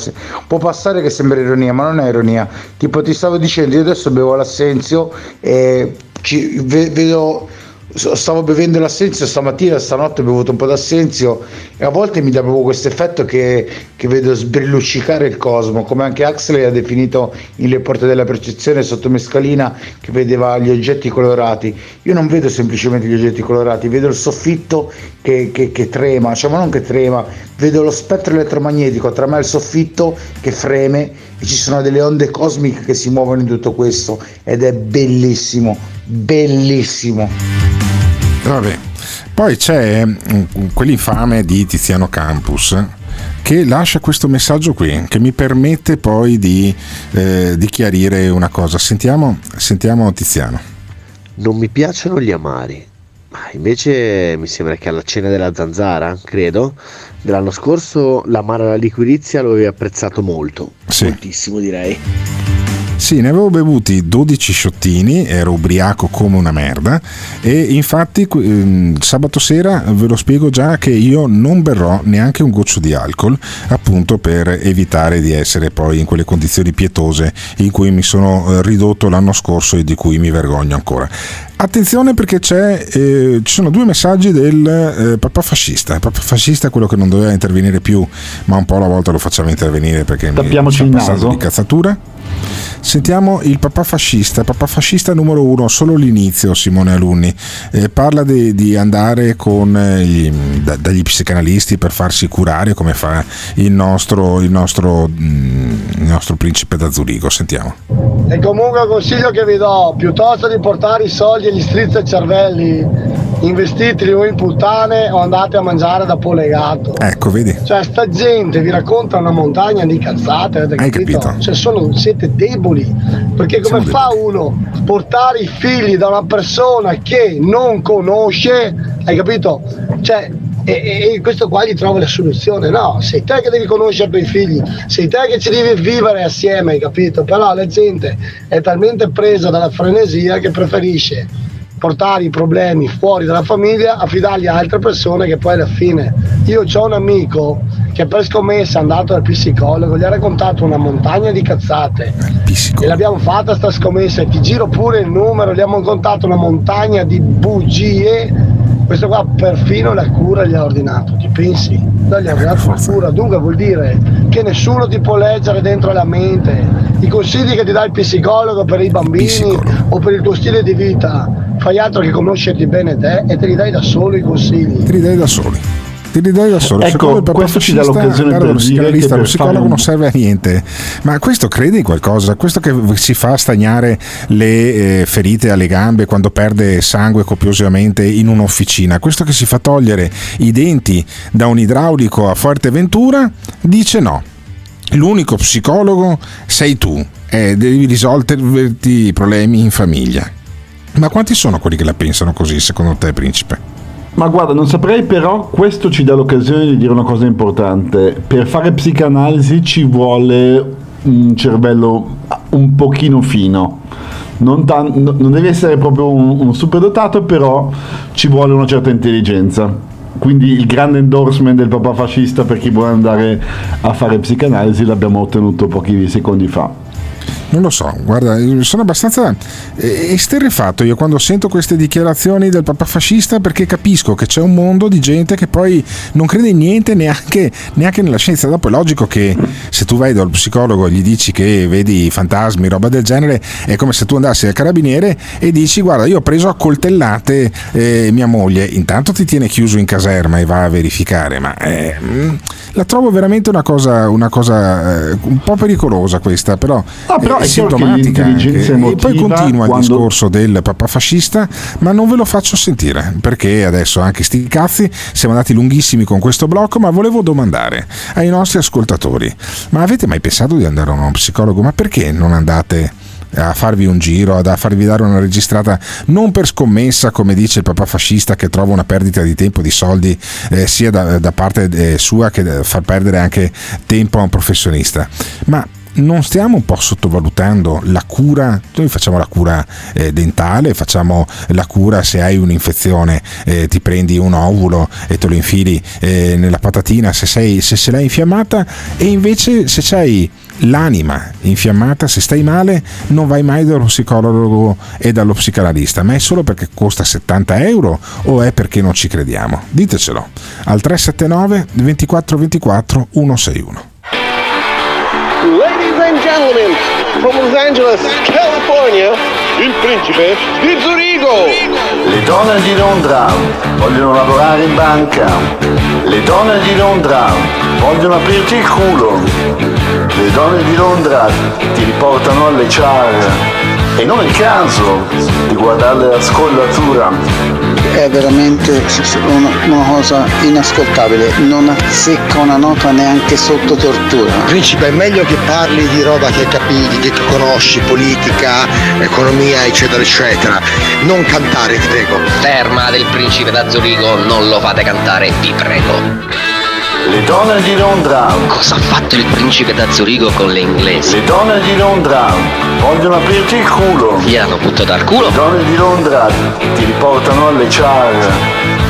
Può passare che sembra ironia, ma non è ironia. Tipo ti stavo dicendo, io adesso bevo l'assenzio e ci- ve- vedo stavo bevendo l'assenzio stamattina, stanotte ho bevuto un po' d'assenzio e a volte mi dà proprio questo effetto che, che vedo sbrilluccicare il cosmo, come anche Huxley ha definito in Le porte della percezione sotto mescalina che vedeva gli oggetti colorati. Io non vedo semplicemente gli oggetti colorati, vedo il soffitto che, che- che trema, cioè ma non che trema, vedo lo spettro elettromagnetico tra me e il soffitto che freme e ci sono delle onde cosmiche che si muovono in tutto questo ed è bellissimo, bellissimo.
Vabbè. Poi c'è mm, quell'infame di Tiziano Campus che lascia questo messaggio qui, che mi permette poi di, eh, di chiarire una cosa. Sentiamo, sentiamo Tiziano.
Non mi piacciono gli amari, ma invece mi sembra che alla cena della zanzara, credo, dell'anno scorso l'amara alla liquirizia lo avevi apprezzato molto, moltissimo direi.
Sì, ne avevo bevuti 12 sciottini, ero ubriaco come una merda e infatti ehm, sabato sera ve lo spiego già che io non berrò neanche un goccio di alcol appunto per evitare di essere poi in quelle condizioni pietose in cui mi sono eh, ridotto l'anno scorso e di cui mi vergogno ancora. Attenzione perché c'è, eh, ci sono due messaggi del eh, papà fascista. Il papà fascista è quello che non doveva intervenire più, ma un po' alla volta lo facciamo intervenire perché mi
Tappiamoci
passato
naso.
di cazzatura. Sentiamo il papà fascista, papà fascista numero uno, solo l'inizio Simone Alunni, Eh, parla di, di andare con eh, gli- da- dagli psicanalisti per farsi curare come fa il nostro, il nostro, mm, il nostro principe da Zurigo, sentiamo.
E comunque il consiglio che vi do, piuttosto di portare i soldi agli strizza cervelli, investiteli o in puttane o andate a mangiare da polegato.
Ecco, vedi?
Cioè, sta gente vi racconta una montagna di cazzate, avete
Hai
capito?
capito?
Cioè, sono- siete deboli. Perché come
Siamo
fa uno a portare i figli da una persona che non conosce, hai capito? Cioè, e, e- questo qua gli trova la soluzione. No, sei te che devi conoscere i tuoi figli, sei te che ci devi vivere assieme, hai capito? Però la gente è talmente presa dalla frenesia che preferisce portare i problemi fuori dalla famiglia, affidarli a altre persone che poi alla fine. Io ho un amico che per scommessa è andato dal psicologo, gli ha raccontato una montagna di cazzate. E l'abbiamo fatta sta scommessa e ti giro pure il numero, gli abbiamo contato una montagna di bugie. Questo qua perfino la cura gli ha ordinato, ti pensi? No, gli ha ordinato la cura, dunque vuol dire che nessuno ti può leggere dentro la mente. I consigli che ti dà il psicologo per i bambini o per il tuo stile di vita, fai altro che conoscerti bene te e te li dai da solo i consigli.
Te li dai da soli. Ti ridai da solo.
Ecco, questo ci dà l'occasione per dire che per fare
psicologo
un-
non serve a niente. Ma questo crede in qualcosa? Questo che si fa stagnare le eh, ferite alle gambe quando perde sangue copiosamente in un'officina, questo che si fa togliere i denti da un idraulico a Fuerteventura, dice no. L'unico psicologo sei tu e devi risolverti i problemi in famiglia. Ma quanti sono quelli che la pensano così, secondo te, principe?
Ma guarda, non saprei però, questo ci dà l'occasione di dire una cosa importante. Per fare psicanalisi ci vuole un cervello un pochino fino. Non, tan- no- non deve essere proprio un, un superdotato, però ci vuole una certa intelligenza. Quindi il grande endorsement del papà fascista per chi vuole andare a fare psicanalisi l'abbiamo ottenuto pochi secondi fa.
Non lo so, guarda, sono abbastanza eh, esterrefatto io quando sento queste dichiarazioni del papà fascista perché capisco che c'è un mondo di gente che poi non crede in niente neanche, neanche nella scienza. Dopo è logico che se tu vai dallo psicologo e gli dici che vedi fantasmi, roba del genere, è come se tu andassi al carabiniere e dici guarda io ho preso a coltellate eh, mia moglie, intanto ti tiene chiuso in caserma e va a verificare, ma eh, mm, la trovo veramente una cosa, una cosa eh, un po' pericolosa questa, però,
Ah, però
eh,
è
sintomatica. E poi continua il
quando-
discorso del papà fascista, ma non ve lo faccio sentire perché adesso anche sti cazzi siamo andati lunghissimi con questo blocco, ma volevo domandare ai nostri ascoltatori: ma avete mai pensato di andare a uno psicologo? Ma perché non andate? a farvi un giro, a farvi dare una registrata non per scommessa come dice il papà fascista che trova una perdita di tempo di soldi eh, sia da, da parte eh, sua che far perdere anche tempo a un professionista ma non stiamo un po' sottovalutando la cura, noi facciamo la cura eh, dentale, facciamo la cura se hai un'infezione, eh, ti prendi un ovulo e te lo infili eh, nella patatina se, sei, se se l'hai infiammata e invece se c'hai l'anima infiammata, se stai male non vai mai dallo psicologo e dallo psicanalista, ma è solo perché costa 70 euro o è perché non ci crediamo? Ditecelo al 379 24 24 161.
Gentlemen, from Los Angeles, California, il principe di Zurigo.
Le donne di Londra vogliono lavorare in banca. Le donne di Londra vogliono aprirti il culo. Le donne di Londra ti riportano alle char. E non è il caso di guardarle la scollatura.
È veramente una, una cosa inascoltabile, non azzecca una nota neanche sotto tortura.
Principe, è meglio che parli di roba che capivi, che conosci, politica, economia, eccetera, eccetera. Non cantare, ti prego.
Ferma del principe da Zurigo, non lo fate cantare, vi prego.
Le donne di Londra.
Cosa ha fatto il principe da Zurigo con le inglesi?
Le donne di Londra vogliono aprirti il culo.
Gli hanno buttato al culo?
Le donne di Londra ti riportano alle char.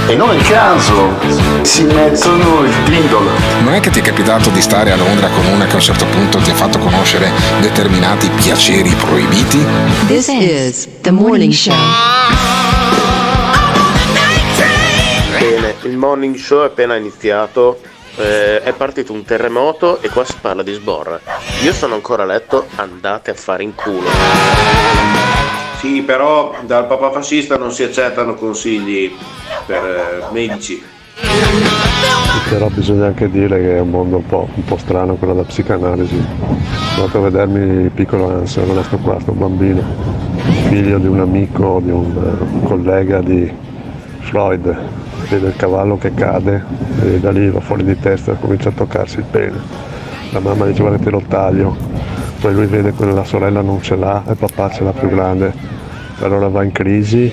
E non è il caso si mettono il dindolo.
Non è che ti è capitato di stare a Londra con una che a un certo punto ti ha fatto conoscere determinati piaceri proibiti?
This is the morning show.
Bene, il morning show è appena iniziato. Eh, è partito un terremoto e qua si parla di sborra. Io sono ancora a letto, andate a fare in culo.
Sì, però dal papà fascista non si accettano consigli per eh, medici.
Però bisogna anche dire che è un mondo un po', un po' strano quello della psicanalisi. Sono andato a vedermi piccolo Ansel, non sto qua, sto bambino, figlio di un amico, di un eh, collega di Freud, vede il cavallo che cade e da lì va fuori di testa e comincia a toccarsi il pene. La mamma dice guarda lo taglio, poi lui vede che la sorella non ce l'ha e papà ce l'ha più grande, allora va in crisi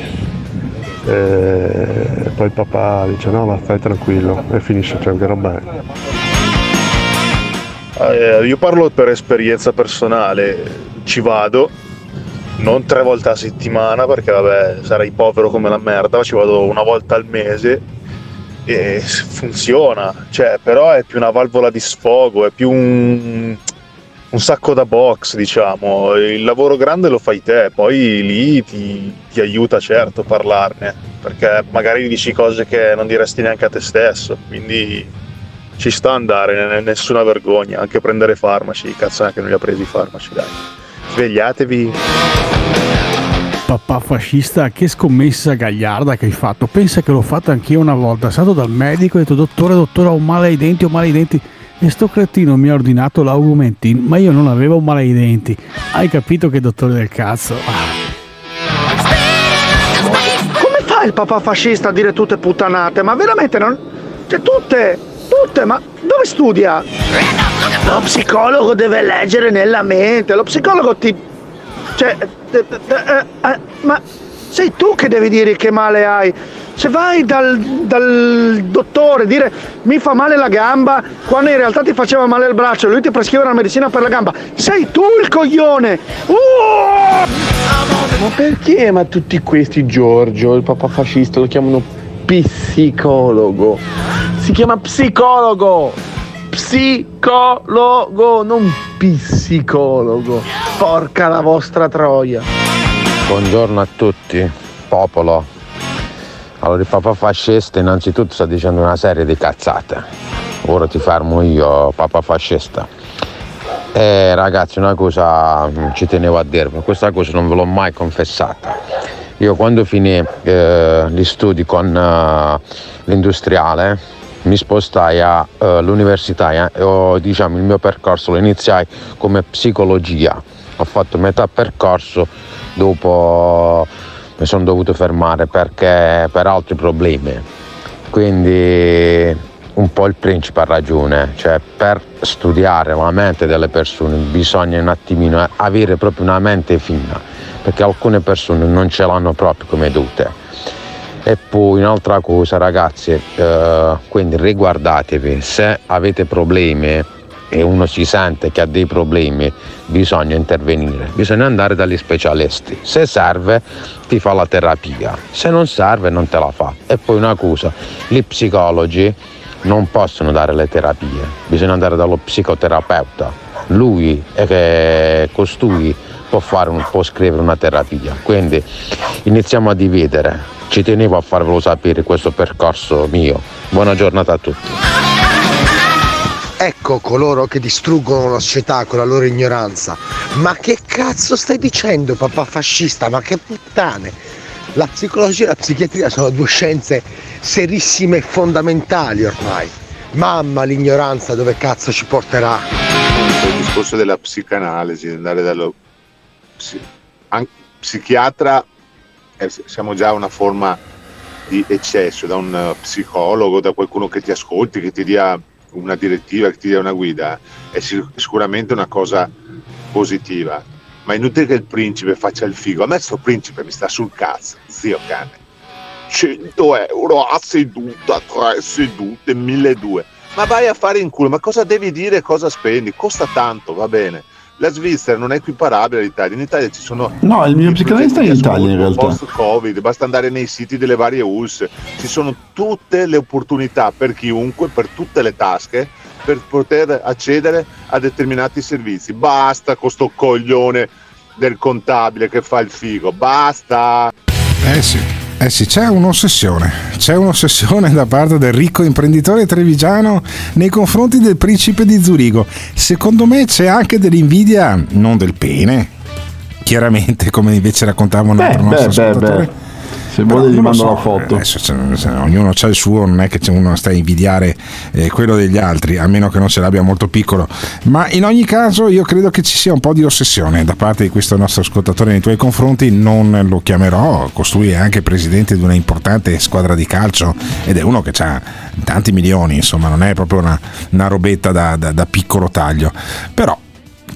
e poi papà dice no ma stai tranquillo. E finisce cioè che roba è?
Eh, io parlo per esperienza personale, ci vado, non tre volte a settimana perché vabbè sarei povero come la merda, ma ci vado una volta al mese e funziona, cioè però è più una valvola di sfogo, è più un, un sacco da box diciamo, il lavoro grande lo fai te, poi lì ti, ti aiuta certo a parlarne, perché magari dici cose che non diresti neanche a te stesso, quindi ci sta andare, nessuna vergogna, anche prendere farmaci, cazzo neanche non li ha presi i farmaci, dai. Svegliatevi.
papà fascista, che scommessa gagliarda che hai fatto. Pensa che l'ho fatta anch'io una volta. Sono stato dal medico e ho detto dottore, dottore, ho un male ai denti, ho un male ai denti. E sto cretino mi ha ordinato l'augumentin, ma io non avevo un male ai denti. Hai capito che dottore del cazzo? Ah.
Come fa il papà fascista a dire tutte puttanate? Ma veramente non. Cioè, tutte! Tutte! Ma dove studia? Lo psicologo deve leggere nella mente, lo psicologo ti. Cioè. eh, eh, eh, ma sei tu che devi dire che male hai. Se vai dal, dal dottore a dire mi fa male la gamba, quando in realtà ti faceva male il braccio e lui ti prescrive la medicina per la gamba, sei tu il coglione! Uh!
Ma perché ma tutti questi Giorgio, il papà fascista, lo chiamano psicologo? Si chiama psicologo! Psicologo, non psicologo. Porca la vostra troia.
Buongiorno a tutti, popolo. Allora il papà fascista innanzitutto sta dicendo una serie di cazzate. Ora ti fermo io, papà fascista. Eh ragazzi una cosa mm, ci tenevo a dirvi, questa cosa non ve l'ho mai confessata. Io quando finì eh, gli studi con eh, l'industriale mi spostai all'università e ho, diciamo, il mio percorso lo iniziai come psicologia. Ho fatto metà percorso, dopo mi sono dovuto fermare perché per altri problemi. Quindi un po' il principe ha ragione, cioè per studiare la mente delle persone bisogna un attimino avere proprio una mente fina, perché alcune persone non ce l'hanno proprio come dute. E poi un'altra cosa ragazzi, eh, quindi riguardatevi, se avete problemi e uno si sente che ha dei problemi, bisogna intervenire, bisogna andare dagli specialisti. Se serve ti fa la terapia, se non serve non te la fa. E poi una cosa, gli psicologi non possono dare le terapie, bisogna andare dallo psicoterapeuta. Lui è che costui può, fare un, può scrivere una terapia. Quindi iniziamo a dividere. Ci tenevo a farvelo sapere questo percorso mio. Buona giornata a tutti.
Ecco coloro che distruggono la società con la loro ignoranza. Ma che cazzo stai dicendo, papà fascista? Ma che puttane! La psicologia e la psichiatria sono due scienze serissime e fondamentali ormai. Mamma l'ignoranza dove cazzo ci porterà?
il discorso della psicanalisi, andare dallo psichiatra, eh, siamo già a una forma di eccesso, da un eh, psicologo, da qualcuno che ti ascolti, che ti dia una direttiva, che ti dia una guida, è sic- sicuramente una cosa positiva. Ma è inutile che il principe faccia il figo. A me sto principe mi sta sul cazzo, zio cane. 100 euro a seduta, 3 sedute, 1200. Ma vai a fare in culo, ma cosa devi dire cosa spendi? Costa tanto, va bene. La Svizzera non è equiparabile all'Italia. In Italia ci sono
No, il mio psicanalista è in Italia in realtà.
post-Covid, basta andare nei siti delle varie US, ci sono tutte le opportunità per chiunque, per tutte le tasche, per poter accedere a determinati servizi. Basta con sto coglione del contabile che fa il figo, basta!
Eh sì, eh sì, c'è un'ossessione, c'è un'ossessione da parte del ricco imprenditore trevigiano nei confronti del principe di Zurigo. Secondo me c'è anche dell'invidia, non del pene, chiaramente come invece raccontava un altro
beh,
nostro
beh,
ascoltatore.
beh. Se vuole gli mando
so,
la foto.
adesso, cioè, cioè, ognuno ha il suo, non è che c'è uno sta a invidiare eh, quello degli altri, a meno che non ce l'abbia molto piccolo. Ma in ogni caso io credo che ci sia un po' di ossessione da parte di questo nostro ascoltatore nei tuoi confronti, non lo chiamerò, costui è anche presidente di una importante squadra di calcio ed è uno che ha tanti milioni, insomma non è proprio una, una robetta da, da- da piccolo taglio. Però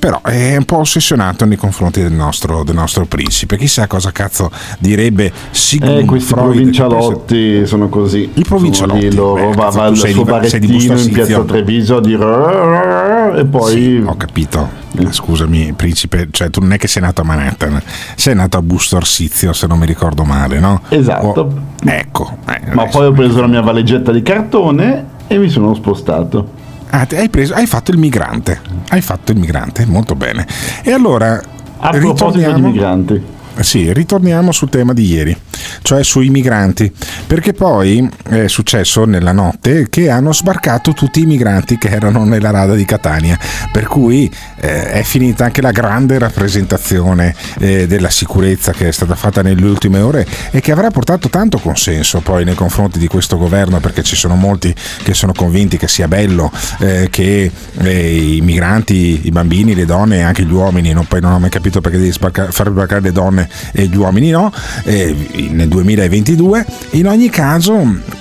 però è un po' ossessionato nei confronti del nostro, del nostro principe. Chissà cosa cazzo direbbe Sigmund
Eh, questi
Freud.
provincialotti sono così.
I provincialotti,
Sono loro
beh,
va,
cazzo,
va
sei
suo barettino in piazza Treviso a dire e poi
Sì, ho capito. Eh, Scusami, principe, cioè tu non è che sei nato a Manhattan, sei nato a Busto Arsizio, se non mi ricordo male, no?
Esatto.
Oh, ecco. eh,
Ma poi ho preso la mia valigetta di cartone e mi sono spostato.
Ah, hai, preso, hai fatto il migrante. Hai fatto il migrante, molto bene. E allora.
A proposito di migranti.
Sì, ritorniamo sul tema di ieri. cioè sui migranti, perché poi è successo nella notte che hanno sbarcato tutti i migranti che erano nella rada di Catania, per cui eh, è finita anche la grande rappresentazione eh, della sicurezza che è stata fatta nelle ultime ore e che avrà portato tanto consenso poi nei confronti di questo governo, perché ci sono molti che sono convinti che sia bello eh, che eh, i migranti, i bambini, le donne e anche gli uomini, non, poi non ho mai capito perché devi sbarca- far sbarcare le donne e gli uomini no, eh, nel 2022. In ogni caso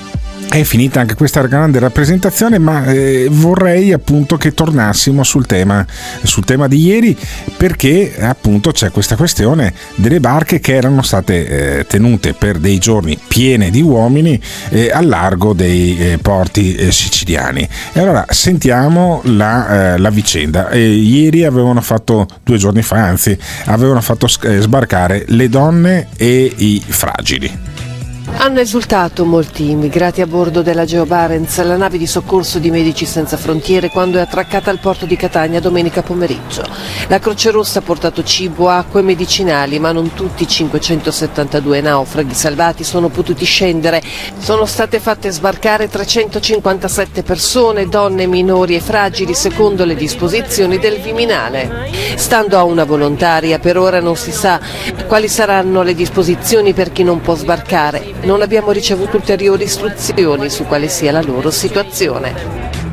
è finita anche questa grande rappresentazione, ma eh, vorrei appunto che tornassimo sul tema, sul tema di ieri, perché appunto c'è questa questione delle barche che erano state eh, tenute per dei giorni piene di uomini eh, al largo dei eh, porti eh, siciliani. E allora sentiamo la, eh, la vicenda. ieri avevano fatto, due giorni fa anzi, avevano fatto sbarcare le donne e i fragili.
Hanno esultato molti immigrati a bordo della Geo Barents, la nave di soccorso di Medici Senza Frontiere, quando è attraccata al porto di Catania domenica pomeriggio. La Croce Rossa ha portato cibo, acqua e medicinali, ma non tutti i 572 naufraghi salvati sono potuti scendere. Sono state fatte sbarcare 357 persone, donne, minori e fragili, secondo le disposizioni del Viminale. Stando a una volontaria, per ora non si sa quali saranno le disposizioni per chi non può sbarcare non abbiamo ricevuto ulteriori istruzioni su quale sia la loro situazione.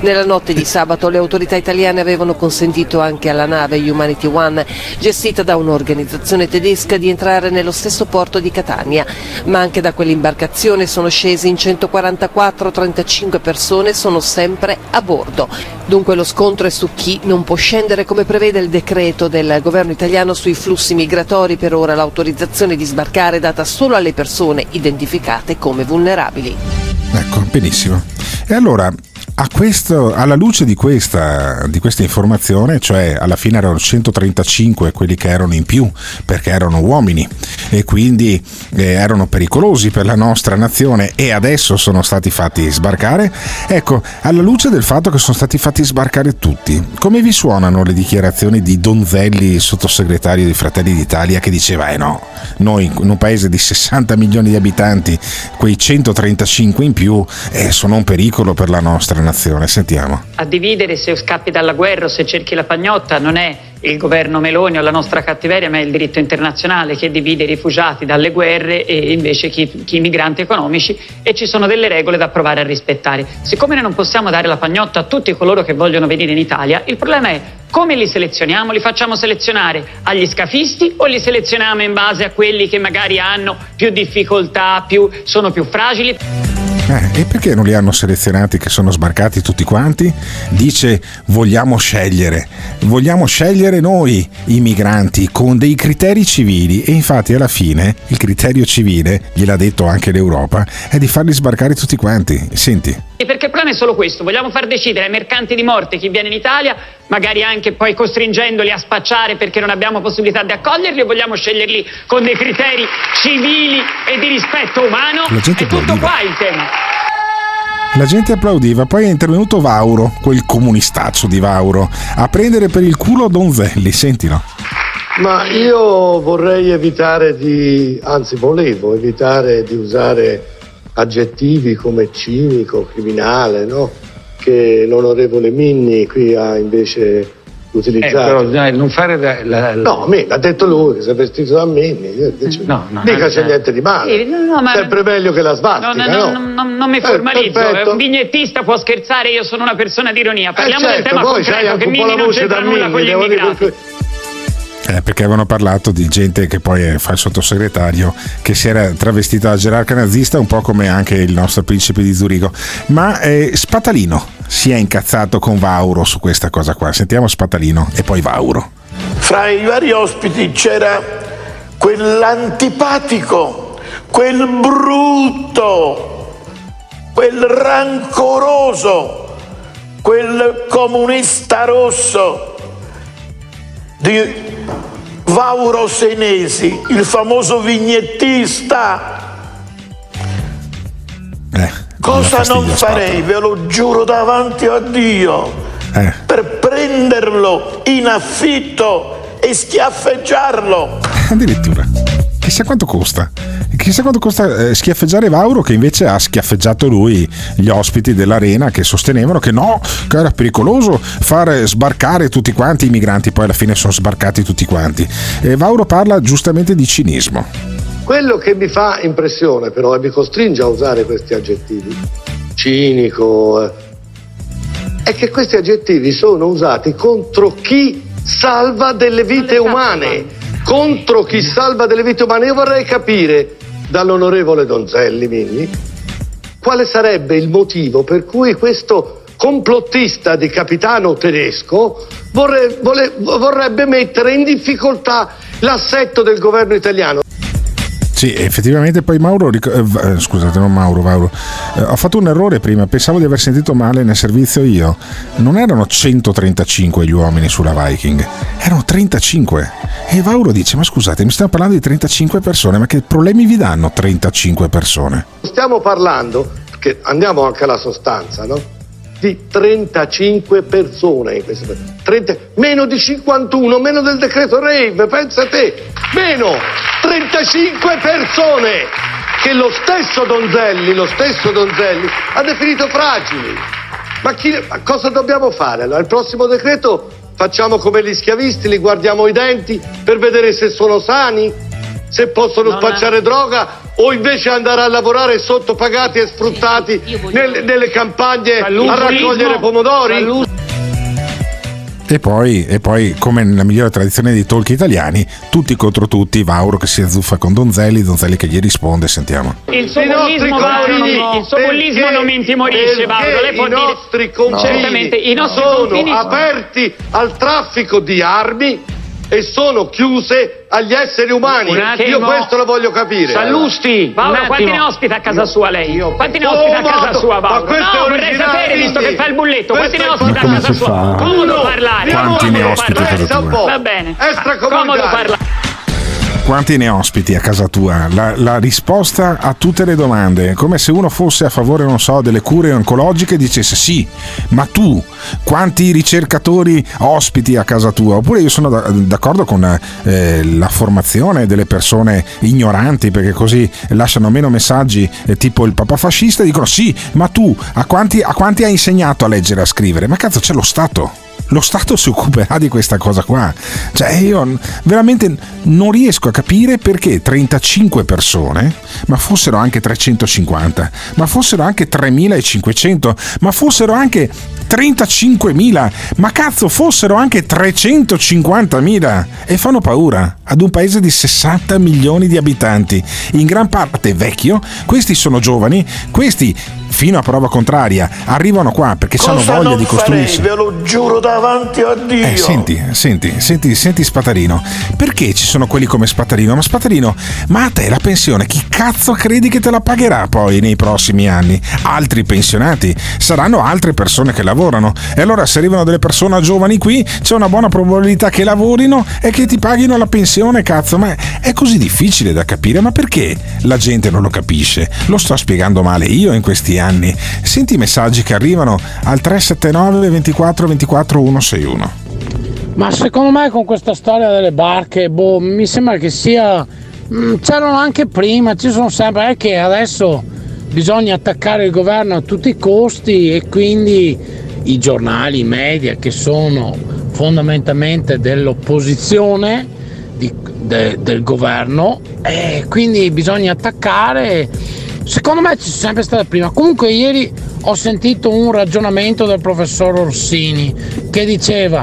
Nella notte di sabato le autorità italiane avevano consentito anche alla nave Humanity One, gestita da un'organizzazione tedesca, di entrare nello stesso porto di Catania, ma anche da quell'imbarcazione sono scesi in 144, 35 persone sono sempre a bordo. Dunque lo scontro è su chi non può scendere come prevede il decreto del governo italiano sui flussi migratori, per ora l'autorizzazione di sbarcare è data solo alle persone identificate come vulnerabili.
Ecco, benissimo. E allora questo, alla luce di questa, di questa, informazione, cioè alla fine erano 135 quelli che erano in più perché erano uomini e quindi eh, erano pericolosi per la nostra nazione e adesso sono stati fatti sbarcare, ecco, alla luce del fatto che sono stati fatti sbarcare tutti, come vi suonano le dichiarazioni di Donzelli, sottosegretario di Fratelli d'Italia, che diceva, eh no, noi in un paese di 60 milioni di abitanti, quei 135 in più eh, sono un pericolo per la nostra nazione nazione. Sentiamo.
A dividere se scappi dalla guerra o se cerchi la pagnotta non è il governo Meloni o la nostra cattiveria, ma è il diritto internazionale che divide i rifugiati dalle guerre e invece chi, chi i migranti economici e ci sono delle regole da provare a rispettare. Siccome noi non possiamo dare la pagnotta a tutti coloro che vogliono venire in Italia, il problema è come li selezioniamo? Li facciamo selezionare agli scafisti o li selezioniamo in base a quelli che magari hanno più difficoltà, più, sono più fragili?
Eh, e perché non li hanno selezionati che sono sbarcati tutti quanti? Dice vogliamo scegliere, vogliamo scegliere noi i migranti con dei criteri civili e infatti alla fine il criterio civile, gliel'ha detto anche l'Europa, è di farli sbarcare tutti quanti. Senti.
Perché il problema è solo questo, vogliamo far decidere ai mercanti di morte chi viene in Italia, magari anche poi costringendoli a spacciare perché non abbiamo possibilità di accoglierli o vogliamo sceglierli con dei criteri civili e di rispetto umano?
La gente
è tutto qua il tema.
La gente applaudiva, poi è intervenuto Vauro, quel comunistaccio di Vauro, a prendere per il culo Donzelli, sentilo.
Ma io vorrei evitare di, anzi volevo evitare di usare aggettivi come cinico, criminale, no? che l'onorevole Minni qui ha invece utilizzato. Eh,
però dai, non fare la, la,
la... No, me, l'ha detto lui che si è vestito da Minni. Dice, no, no, mica no, c'è niente di male. Sì, no, ma... Sempre meglio che la svastica, no?
no, no, non mi formalizzo. Eh, un vignettista può scherzare, io sono una persona di ironia. Parliamo eh certo, del tema poi concreto, che Minni non c'entra nulla con gli immigrati.
Eh, perché avevano parlato di gente che poi fa il sottosegretario che si era travestita da gerarca nazista un po' come anche il nostro principe di Zurigo. Ma eh, Spatalino si è incazzato con Vauro su questa cosa qua. Sentiamo Spatalino e poi Vauro.
Fra i vari ospiti c'era quell'antipatico quel brutto quel rancoroso quel comunista rosso di Vauro Senesi, il famoso vignettista.
Eh,
Cosa non farei, ve lo giuro davanti a Dio,
eh.
per prenderlo in affitto e schiaffeggiarlo.
Addirittura. Chissà quanto costa. Chissà quanto costa eh, schiaffeggiare Vauro che invece ha schiaffeggiato lui gli ospiti dell'arena che sostenevano che no, che era pericoloso far sbarcare tutti quanti i migranti, poi alla fine sono sbarcati tutti quanti. E Vauro parla giustamente di cinismo.
Quello che mi fa impressione però e mi costringe a usare questi aggettivi, cinico, eh, è che questi aggettivi sono usati contro chi salva delle vite umane, contro chi salva delle vite umane. Io vorrei capire dall'onorevole Donzelli Mini quale sarebbe il motivo per cui questo complottista di capitano tedesco vorre- vorrebbe mettere in difficoltà l'assetto del governo italiano.
Sì, effettivamente poi Mauro, eh, eh, scusate, non Mauro, Mauro, eh, ho fatto un errore prima, pensavo di aver sentito male nel servizio io. Non erano 135 gli uomini sulla Viking, erano 35. E Mauro dice, ma scusate, mi stiamo parlando di 35 persone, ma che problemi vi danno 35 persone?
Stiamo parlando, che andiamo anche alla sostanza, no? Di 35 persone in questo 30, meno di 51, meno del decreto Rave, pensa te, meno 35 persone che lo stesso Donzelli, lo stesso Donzelli ha definito fragili. Ma, chi, ma cosa dobbiamo fare? Allora, il prossimo decreto facciamo come gli schiavisti, li guardiamo i denti per vedere se sono sani, se possono
Non
spacciare droga o invece andare a lavorare sottopagati e sfruttati nelle, nelle campagne a raccogliere pomodori?
E poi, e poi, come nella migliore tradizione dei talk italiani, tutti contro tutti, Vauro che si azzuffa con Donzelli, Donzelli che gli risponde, sentiamo.
Il suo bullismo, non mi,
confini,
il suo
perché-
bullismo non mi intimorisce, Mauro. Lei può
i
dire
nostri confini
certamente i nostri
sono
confini
aperti al traffico di armi e sono chiuse agli esseri umani. Io questo lo voglio capire.
Sallusti, Paolo, quanti ne ospita a casa sua lei? Quanti ne ospita a casa sua,
ma
Paolo?
questo è
No, vorrei sapere, visto che fa il bulletto, quanti ne ospita a
Ma
casa sua?
fa?
Comodo parlare.
Quanti ne
comodo
ospita a casa
parlare.
tua?
Va bene. Comodo parlare.
Quanti ne ospiti a casa tua? La, la risposta a tutte le domande, come se uno fosse a favore, non so, delle cure oncologiche e dicesse sì, ma tu quanti ricercatori ospiti a casa tua? Oppure io sono da- d'accordo con eh, la formazione delle persone ignoranti perché così lasciano meno messaggi eh, tipo il papà fascista e dicono sì, ma tu a quanti, a quanti hai insegnato a leggere e a scrivere? Ma cazzo c'è lo Stato. Lo Stato si occuperà di questa cosa qua. Cioè, io veramente non riesco a capire perché 35 persone, ma fossero anche 350, ma fossero anche 3500, ma fossero anche 35.000, ma cazzo fossero anche 350.000 e fanno paura ad un paese di 60 milioni di abitanti, in gran parte vecchio, questi sono giovani, questi fino a prova contraria arrivano qua perché hanno voglia di costruirsi.
farei, ve lo giuro davanti a Dio.
Eh, senti, senti, senti, senti Spatarino. Perché ci sono quelli come Spatarino? Ma Spatarino, ma a te la pensione chi cazzo credi che te la pagherà poi nei prossimi anni? Altri pensionati? Saranno altre persone che lavorano. E allora se arrivano delle persone giovani qui, c'è una buona probabilità che lavorino e che ti paghino la pensione, cazzo. Ma è così difficile da capire, ma perché la gente non lo capisce? Lo sto spiegando male io in questi anni. Senti i messaggi che arrivano al 379 24 24 161.
Ma secondo me con questa storia delle barche, boh, mi sembra che sia... mm, c'erano anche prima, ci sono sempre, è che adesso bisogna attaccare il governo a tutti i costi e quindi i giornali, i media che sono fondamentalmente dell'opposizione di- de- del governo e quindi bisogna attaccare. Secondo me ci sono sempre stata prima. Comunque ieri ho sentito un ragionamento del professor Orsini che diceva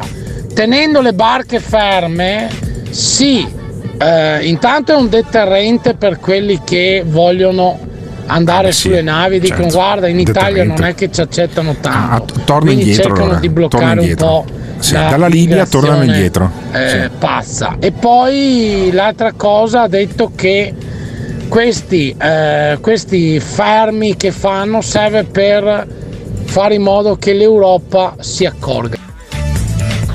tenendo le barche ferme, sì, eh, intanto è un deterrente per quelli che vogliono andare sulle navi, dicono
certo,
guarda in Italia non è che ci accettano tanto,
torna
quindi
indietro
cercano
allora,
di bloccare un po'
Sì,
la
dalla Libia tornano indietro.
eh,
Sì.
pazza. E poi l'altra cosa ha detto che questi, eh, questi fermi che fanno serve per fare in modo che l'Europa si accorga.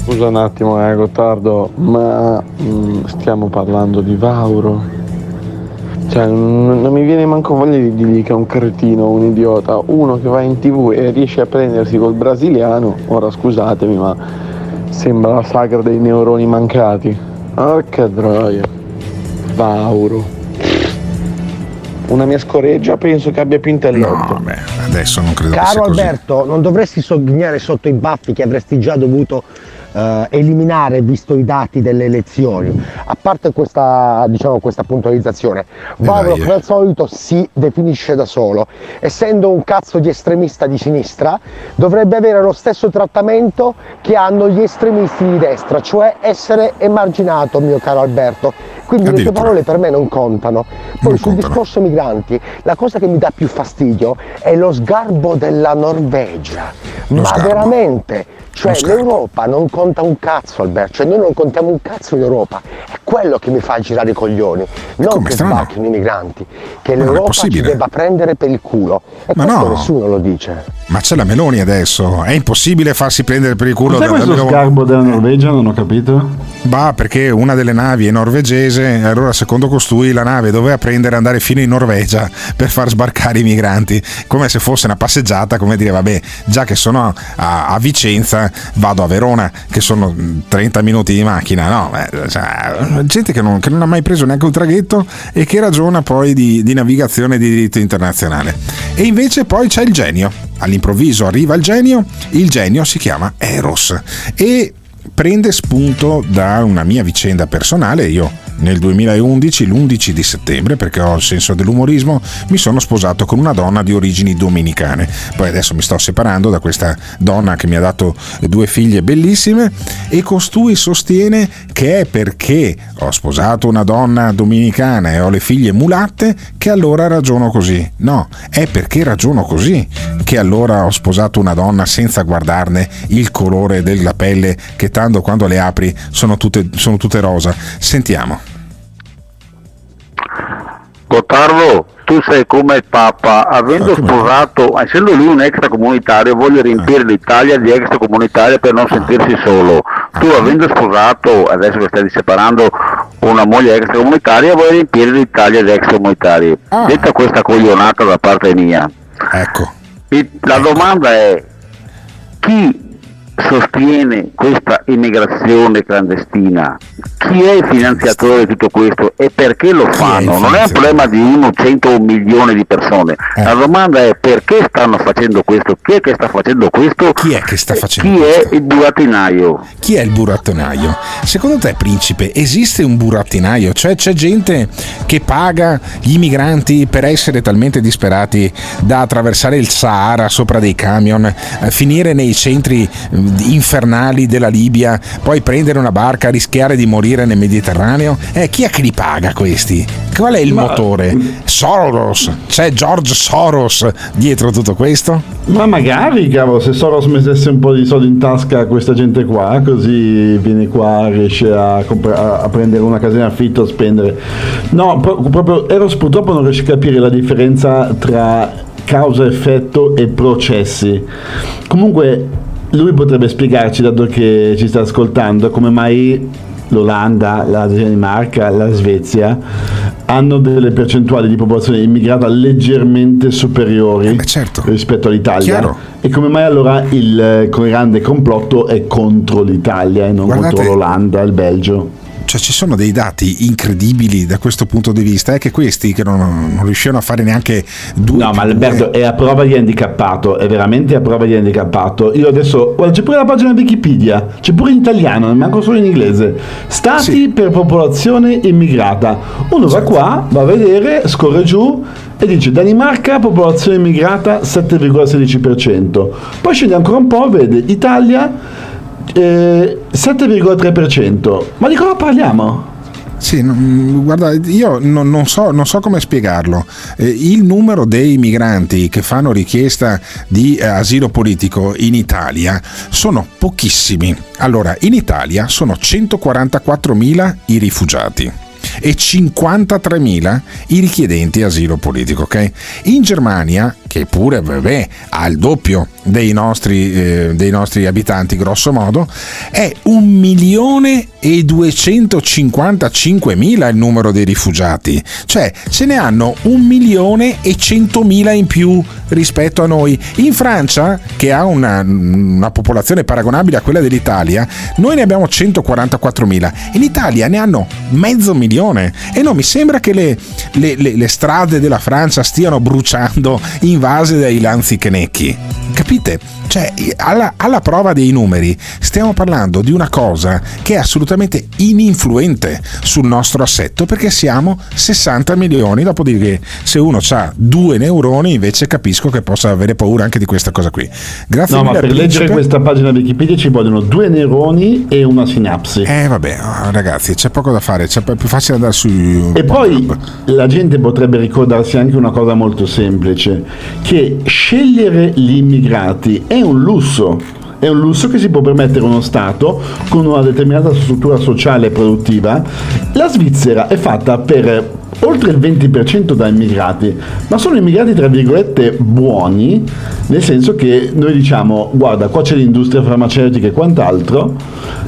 Scusa un attimo, eh, Gottardo, ma mm, stiamo parlando di Vauro? Cioè, non, non mi viene manco voglia di dirgli che è un cretino, un idiota. Uno che va in tv e riesce a prendersi col brasiliano, ora scusatemi, ma sembra la sagra dei neuroni mancati. Porca troia. Vauro.
Una mia scoreggia penso che abbia più intelletto.
No, beh, adesso non credo
Caro. Alberto, non dovresti sogghignare sotto i baffi che avresti già dovuto eh, eliminare visto i dati delle elezioni. A parte questa, diciamo, questa puntualizzazione, Vavro come al solito si definisce da solo. Essendo un cazzo di estremista di sinistra, dovrebbe avere lo stesso trattamento che hanno gli estremisti di destra, cioè essere emarginato, mio caro Alberto. Quindi le tue parole per me non contano. Poi sul discorso migranti, la cosa che mi dà più fastidio è lo sgarbo della Norvegia.
Lo
Ma
sgarbo.
veramente, cioè l'Europa non conta un cazzo Alberto, cioè noi non contiamo un cazzo in Europa. È quello che mi fa girare i coglioni. Non
come,
che
strano?
sbarchino i migranti, che
Ma
l'Europa ci debba prendere per il culo. E
Ma
questo
no.
nessuno lo dice.
Ma c'è la Meloni adesso, è impossibile farsi prendere per il culo
Cos'è
da-
questo
da-
sgarbo della Norvegia? Non ho capito.
Bah, perché una delle navi è norvegese, allora secondo costui la nave doveva prendere e andare fino in Norvegia per far sbarcare i migranti, come se fosse una passeggiata, come dire, vabbè, già che sono a, a Vicenza, vado a Verona, che sono 30 minuti di macchina, no? Cioè, gente che non, che non ha mai preso neanche un traghetto e che ragiona poi di, di navigazione e di diritto internazionale. E invece poi c'è il genio. All'improvviso arriva il genio, il genio si chiama Eros e prende spunto da una mia vicenda personale. Io nel 2011, l'11 di settembre, perché ho il senso dell'umorismo, mi sono sposato con una donna di origini dominicane. Poi adesso mi sto separando da questa donna che mi ha dato due figlie bellissime e costui sostiene che è perché ho sposato una donna dominicana e ho le figlie mulatte che allora ragiono così. No, è perché ragiono così che allora ho sposato una donna senza guardarne il colore della pelle che tanto quando le apri sono tutte, sono tutte rosa. Sentiamo.
Gottardo, tu sei come il Papa, avendo sposato, essendo lui un extracomunitario, voglio riempire l'Italia di extracomunitari per non sentirsi solo. Tu avendo sposato, adesso che stai separando una moglie extracomunitaria, vuoi riempire l'Italia di extracomunitari. Detta questa coglionata da parte mia.
Ecco.
La domanda è chi sostiene questa immigrazione clandestina? Chi è il finanziatore di tutto questo e perché lo fanno? Non è un problema di uno, cento o un milione di persone. La domanda è perché stanno facendo questo? Chi è che sta facendo questo?
Chi è che sta facendo
Chi è il burattinaio?
Chi è il burattinaio? Secondo te, principe, esiste un burattinaio? Cioè c'è gente che paga gli migranti per essere talmente disperati da attraversare il Sahara sopra dei camion, eh, finire nei centri eh, infernali della Libia, poi prendere una barca, rischiare di morire nel Mediterraneo? Eh, chi è che li paga questi? Qual è il
Ma-
motore? Soros? C'è George Soros dietro tutto questo?
Ma magari, cavolo, se Soros mettesse un po' di soldi in tasca a questa gente qua, così viene qua, riesce a, compra- a- prendere una casa in affitto, a spendere. No, pro- proprio Eros purtroppo non riesce a capire la differenza tra causa-effetto e processi. Comunque, lui potrebbe spiegarci, dato che ci sta ascoltando, come mai l'Olanda, la Danimarca, la Svezia hanno delle percentuali di popolazione immigrata leggermente superiori rispetto all'Italia.
Chiaro.
e come mai allora il eh, grande complotto è contro l'Italia e non
Guardate-
contro l'Olanda il Belgio
Cioè ci sono dei dati incredibili da questo punto di vista, è che questi che non, non riuscivano a fare neanche due...
No, ma Alberto è a prova di handicappato, è veramente a prova di handicappato. Io adesso, guarda, c'è pure la pagina Wikipedia, c'è pure in italiano, non manco solo in inglese. Stati per popolazione immigrata. Uno va qua, va a vedere, scorre giù e dice Danimarca, popolazione immigrata 7,16%. Poi scende ancora un po', vede Italia eh, 7,3%. Ma di cosa parliamo?
Sì, guarda, io non, non so, non so come spiegarlo. Eh, il numero dei migranti che fanno richiesta di eh, asilo politico in Italia sono pochissimi. Allora, in Italia sono 144.000 i rifugiati e 53.000 i richiedenti asilo politico, ok? In Germania che pure vabbè, ha il doppio dei nostri, eh, dei nostri abitanti, grosso modo, è un milione e 255 mila il numero dei rifugiati, cioè ce ne hanno un milione e centomila in più rispetto a noi. In Francia, che ha una, una popolazione paragonabile a quella dell'Italia, noi ne abbiamo 144 mila, in Italia ne hanno mezzo milione. E non mi sembra che le, le, le, le strade della Francia stiano bruciando invase dai lanzichenecchi. Capite? Cioè, alla, alla, prova dei numeri, stiamo parlando di una cosa che è assolutamente ininfluente sul nostro assetto perché siamo 60 milioni. Dopodiché, se uno ha due neuroni, invece capisco che possa avere paura anche di questa cosa qui. Grazie
no,
mille.
ma per
Principe.
leggere questa pagina Wikipedia ci vogliono due neuroni e una sinapsi.
Eh, vabbè, oh, ragazzi, c'è poco da fare, c'è più facile andare su.
E poi la gente potrebbe ricordarsi anche una cosa molto semplice, che scegliere gli immigrati è un lusso. È un lusso che si può permettere uno Stato con una determinata struttura sociale e produttiva. La Svizzera è fatta per oltre il 20% da immigrati, ma sono immigrati tra virgolette buoni, nel senso che noi diciamo guarda qua c'è l'industria farmaceutica e quant'altro,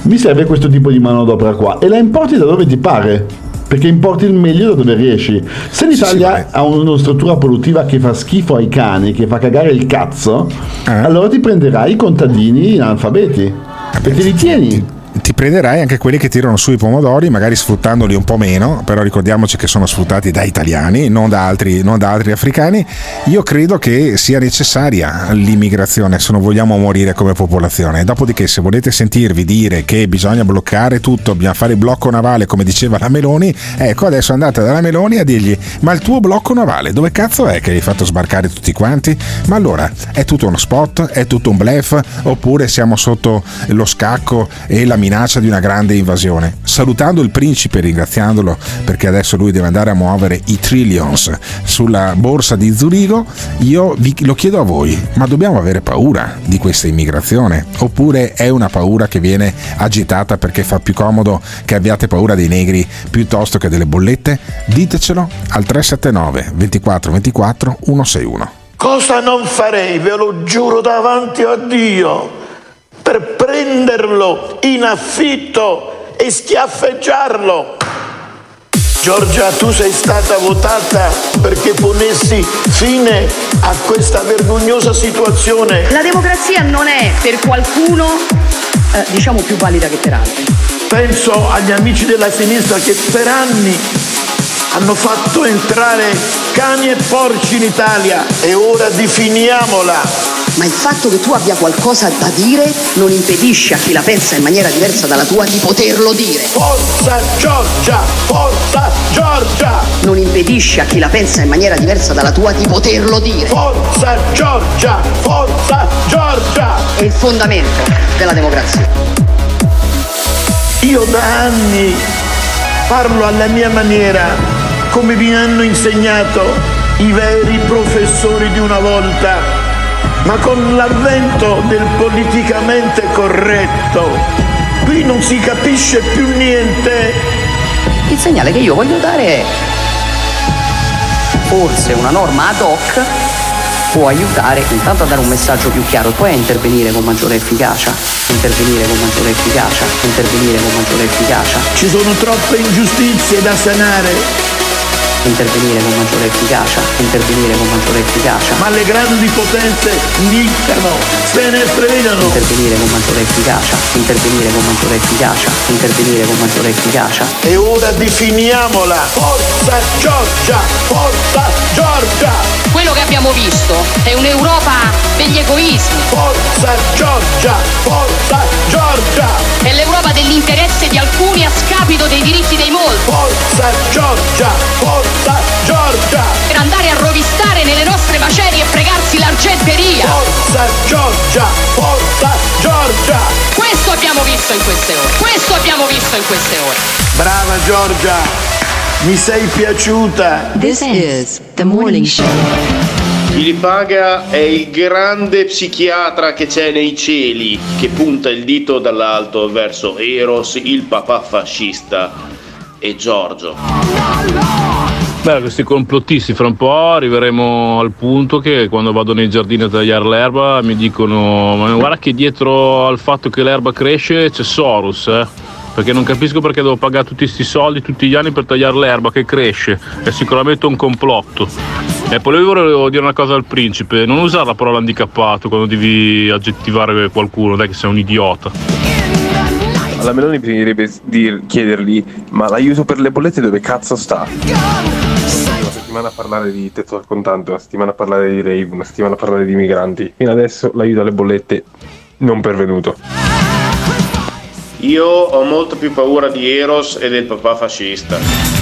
mi serve questo tipo di manodopera qua e la importi da dove ti pare. Perché importi il meglio da dove riesci. Se l'Italia ha una struttura produttiva che fa schifo ai cani, che fa cagare il cazzo, allora ti prenderai i contadini analfabeti. E te li tieni.
Ti prenderai anche quelli che tirano su i pomodori, magari sfruttandoli un po' meno, però ricordiamoci che sono sfruttati da italiani, non da altri, non da altri africani. Io credo che sia necessaria l'immigrazione se non vogliamo morire come popolazione. Dopodiché, se volete sentirvi dire che bisogna bloccare tutto, bisogna fare blocco navale, come diceva la Meloni, ecco adesso andate dalla Meloni a dirgli: Ma il tuo blocco navale, dove cazzo è che hai fatto sbarcare tutti quanti? Ma allora è tutto uno spot? È tutto un blef? Oppure siamo sotto lo scacco e la minaccia di una grande invasione. Salutando il principe, ringraziandolo perché adesso lui deve andare a muovere i trillions sulla borsa di Zurigo, io vi, lo chiedo a voi, ma dobbiamo avere paura di questa immigrazione? Oppure è una paura che viene agitata perché fa più comodo che abbiate paura dei negri piuttosto che delle bollette? Ditecelo al 379 24 24 161.
Cosa non farei, ve lo giuro davanti a Dio, per prenderlo in affitto e schiaffeggiarlo. Giorgia, tu sei stata votata perché ponessi fine a questa vergognosa situazione.
La democrazia non è per qualcuno, eh, diciamo, più valida che per altri.
Penso agli amici della sinistra che per anni hanno fatto entrare cani e porci in Italia e ora definiamola.
Ma il fatto che tu abbia qualcosa da dire non impedisce a chi la pensa in maniera diversa dalla tua di poterlo dire.
Forza Giorgia! Forza Giorgia!
Non impedisce a chi la pensa in maniera diversa dalla tua di poterlo dire.
Forza Giorgia! Forza Giorgia!
È il fondamento della democrazia.
Io da anni parlo alla mia maniera, come vi hanno insegnato i veri professori di una volta, ma con l'avvento del politicamente corretto, qui non si capisce più niente.
Il segnale che io voglio dare è forse una norma ad hoc può aiutare intanto a dare un messaggio più chiaro poi a intervenire con maggiore efficacia, intervenire con maggiore efficacia, intervenire con maggiore efficacia,
Ci sono troppe ingiustizie da sanare,
intervenire con maggiore efficacia, intervenire con maggiore efficacia,
ma le grandi potenze diccano, se ne prevedano.
intervenire con maggiore efficacia, intervenire con maggiore efficacia, intervenire con maggiore efficacia.
E ora definiamola! Forza Giorgia! Forza Giorgia!
Quello che abbiamo visto è un'Europa degli egoismi.
Forza Giorgia! Forza Giorgia!
È l'Europa dell'interesse di alcuni a scapito dei diritti dei molti.
Forza Giorgia! Forza Giorgia!
Per andare a rovistare nelle nostre macerie e fregarsi l'argenteria.
Forza Giorgia! Forza Giorgia!
Questo abbiamo visto in queste ore. Questo abbiamo visto in queste ore.
Brava Giorgia! Mi sei piaciuta!
This is the morning show.
Chi li paga è il grande psichiatra che c'è nei cieli, che punta il dito dall'alto verso Eros, il papà fascista, e Giorgio.
Beh, questi complottisti fra un po' arriveremo al punto che quando vado nei giardini a tagliare l'erba mi dicono ma guarda che dietro al fatto che l'erba cresce c'è Soros, eh? Perché non capisco perché devo pagare tutti questi soldi tutti gli anni per tagliare l'erba che cresce. È sicuramente un complotto. E poi volevo dire una cosa al principe, non usare la parola handicappato quando devi aggettivare qualcuno, dai che sei un idiota.
Alla Meloni bisognerebbe dir- chiedergli ma l'aiuto per le bollette dove cazzo sta? Una settimana a parlare di tetto al contante, una settimana a parlare di rave, una settimana a parlare di migranti. Fino adesso l'aiuto alle bollette non pervenuto.
Io ho molto più paura di Eros e del papà fascista.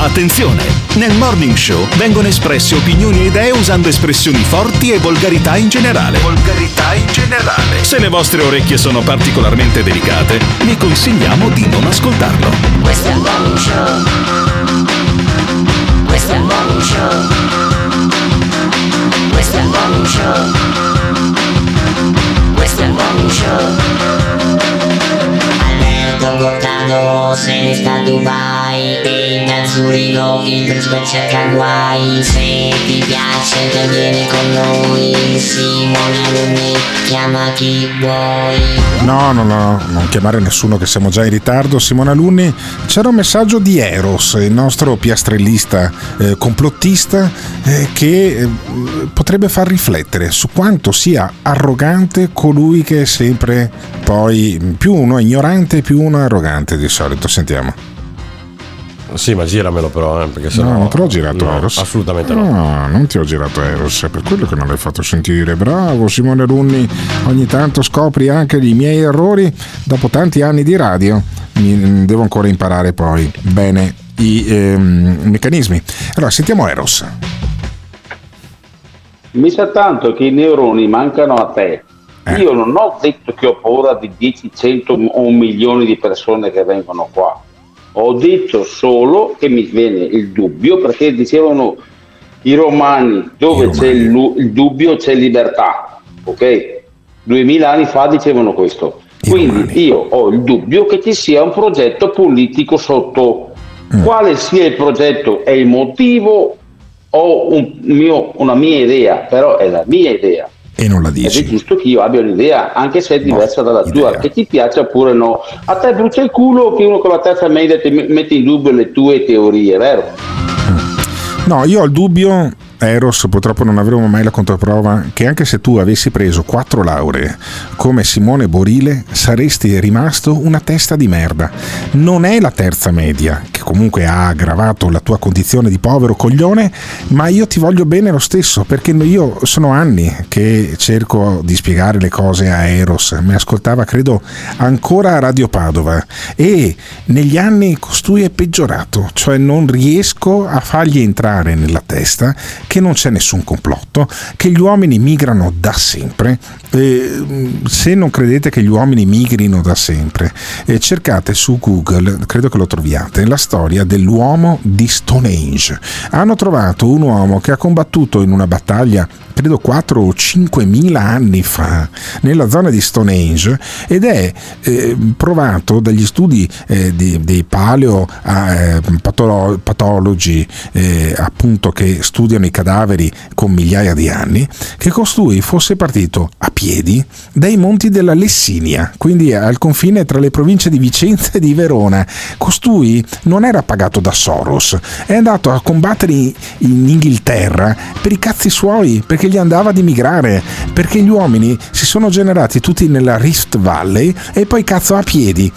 Attenzione! Nel Morning Show vengono espresse opinioni e idee usando espressioni forti e volgarità in generale. Volgarità in generale. Se le vostre orecchie sono particolarmente delicate, vi consigliamo di non ascoltarlo.
Questo è il morning show. Questo è il morning show. Questo è il morning show. Questo è il morning show. Alberto Gottardo se ne sta a Dubai e da il principe cerca guai Se ti piace te vieni con noi Simone Alunni chiama chi vuoi
No, no, no, non chiamare nessuno che siamo già in ritardo. Simone Alunni, c'era un messaggio di Eros, il nostro piastrellista eh, complottista, eh, che eh, potrebbe far riflettere su quanto sia arrogante colui che è sempre poi più uno è ignorante, più uno è arrogante di solito. Sentiamo.
Sì, ma giramelo però, eh, perché sennò...
No, non te l'ho girato
no,
Eros.
Assolutamente no.
No, non ti ho girato Eros, è per quello che non l'hai fatto sentire. Bravo Simone Runni, ogni tanto scopri anche i miei errori dopo tanti anni di radio. Mi- devo ancora imparare poi bene i ehm, meccanismi. Allora, sentiamo Eros.
Mi sa tanto che i neuroni mancano a te. Io non ho detto che ho paura di 10, 100 o un milione di persone che vengono qua. Ho detto solo che mi viene il dubbio perché dicevano i romani dove c'è il, il dubbio c'è libertà. Ok? Duemila anni fa dicevano questo. Quindi io ho il dubbio che ci sia un progetto politico sotto. Quale sia il progetto e il motivo ho un mio- una mia idea, però è la mia idea.
E non la
Ed è
dici.
giusto che io abbia un'idea, anche se è diversa dalla tua, che ti piaccia oppure no. A te brucia il culo che uno con la terza media ti mette in dubbio le tue teorie, vero?
No, io ho il dubbio, Eros, purtroppo non avremo mai la controprova, che anche se tu avessi preso quattro lauree come Simone Borile, saresti rimasto una testa di merda. Non è la terza media, che comunque ha aggravato la tua condizione di povero coglione, ma io ti voglio bene lo stesso, perché io sono anni che cerco di spiegare le cose a Eros, mi ascoltava credo ancora a Radio Padova e negli anni costui è peggiorato, cioè non riesco a fargli entrare nella testa che non c'è nessun complotto, che gli uomini migrano da sempre. Eh, se non credete che gli uomini migrino da sempre, eh, cercate su Google, credo che lo troviate, la storia dell'uomo di Stonehenge. Hanno trovato un uomo che ha combattuto in una battaglia credo 4 o 5 mila anni fa nella zona di Stonehenge ed è eh, provato dagli studi eh, di- dei paleo eh, eh, appunto che studiano i cadaveri con migliaia di anni, che costui fosse partito a piedi dai monti della Lessinia, quindi al confine tra le province di Vicenza e di Verona. Costui non era pagato da Soros, è andato a combattere in Inghilterra per i cazzi suoi, perché gli andava di migrare, perché gli uomini si sono generati tutti nella Rift Valley e poi cazzo a piedi,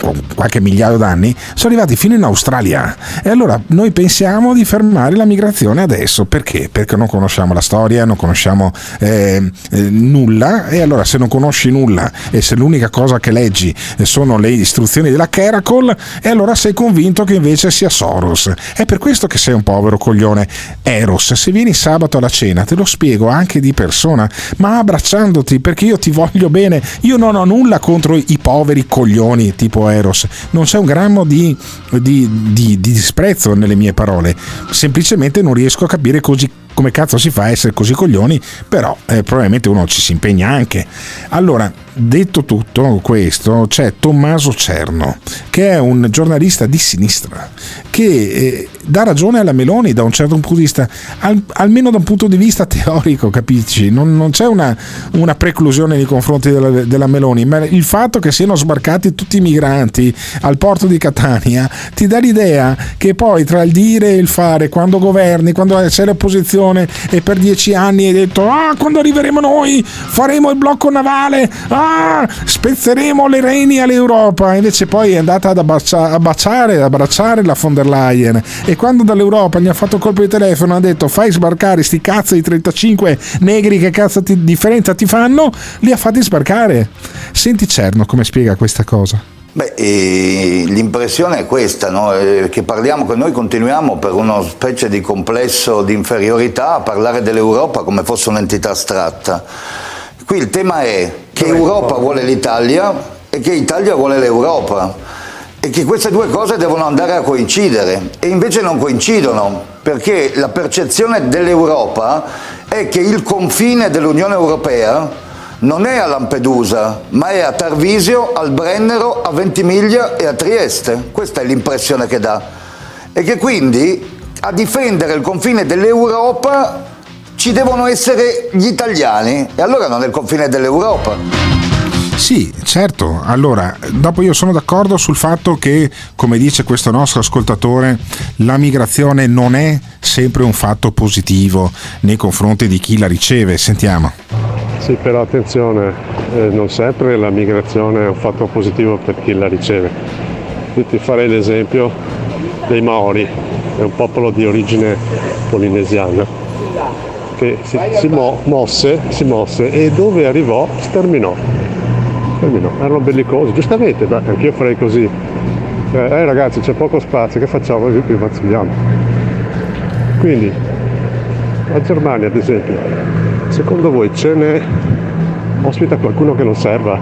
con qualche migliaio d'anni, sono arrivati fino in Australia. E allora noi pensiamo di fermare la migrazione adesso, perché? Perché non conosciamo la storia, non conosciamo eh, eh, nulla e allora se non conosci nulla e se l'unica cosa che leggi sono le istruzioni della Caracol e allora sei convinto che invece sia Soros. È per questo che sei un povero coglione. Eros, se vieni sabato alla cena te lo spiego anche di persona, ma abbracciandoti perché io ti voglio bene. Io non ho nulla contro i poveri coglioni tipo Eros, non c'è un grammo di, di, di, di disprezzo nelle mie parole, semplicemente non riesco a capire così de come cazzo si fa a essere così coglioni, però eh, probabilmente uno ci si impegna anche. Allora, detto tutto questo, c'è Tommaso Cerno, che è un giornalista di sinistra, che eh, dà ragione alla Meloni da un certo punto di vista, al, almeno da un punto di vista teorico, capisci? Non, non c'è una, una, preclusione nei confronti della, della, Meloni, ma il fatto che siano sbarcati tutti i migranti al porto di Catania ti dà l'idea che poi tra il dire e il fare, quando governi, quando c'è l'opposizione, e per dieci anni hai detto ah quando arriveremo noi faremo il blocco navale ah spezzeremo le reni all'Europa. Invece poi è andata ad abbaccia- abbracciare, abbracciare la von der Leyen. E quando dall'Europa gli ha fatto colpo di telefono ha detto fai sbarcare sti cazzo di 35 negri che cazzo di differenza ti fanno? Li ha fatti sbarcare. Senti Cerno come spiega questa cosa
Beh, l'impressione è questa, no? che parliamo, che noi continuiamo per una specie di complesso di inferiorità a parlare dell'Europa come fosse un'entità astratta. Qui il tema è che Europa vuole l'Italia e che Italia vuole l'Europa e che queste due cose devono andare a coincidere e invece non coincidono perché la percezione dell'Europa è che il confine dell'Unione Europea non è a Lampedusa, ma è a Tarvisio, al Brennero, a Ventimiglia e a Trieste. Questa è l'impressione che dà. E che quindi a difendere il confine dell'Europa ci devono essere gli italiani e allora non è il confine dell'Europa.
Sì, certo. Allora, dopo io sono d'accordo sul fatto che, come dice questo nostro ascoltatore, la migrazione non è sempre un fatto positivo nei confronti di chi la riceve. Sentiamo.
Sì, però attenzione, eh, non sempre la migrazione è un fatto positivo per chi la riceve. Io ti farei l'esempio dei Maori, è un popolo di origine polinesiana, che si, si, mo, mosse, si mosse e dove arrivò sterminò. Sterminò. Erano bellicosi, giustamente, dai, anch'io farei così. Eh, eh, ragazzi c'è poco spazio, che facciamo? Qui ammazziamo. Quindi, la Germania ad esempio, secondo voi ce ne ospita qualcuno che non serva?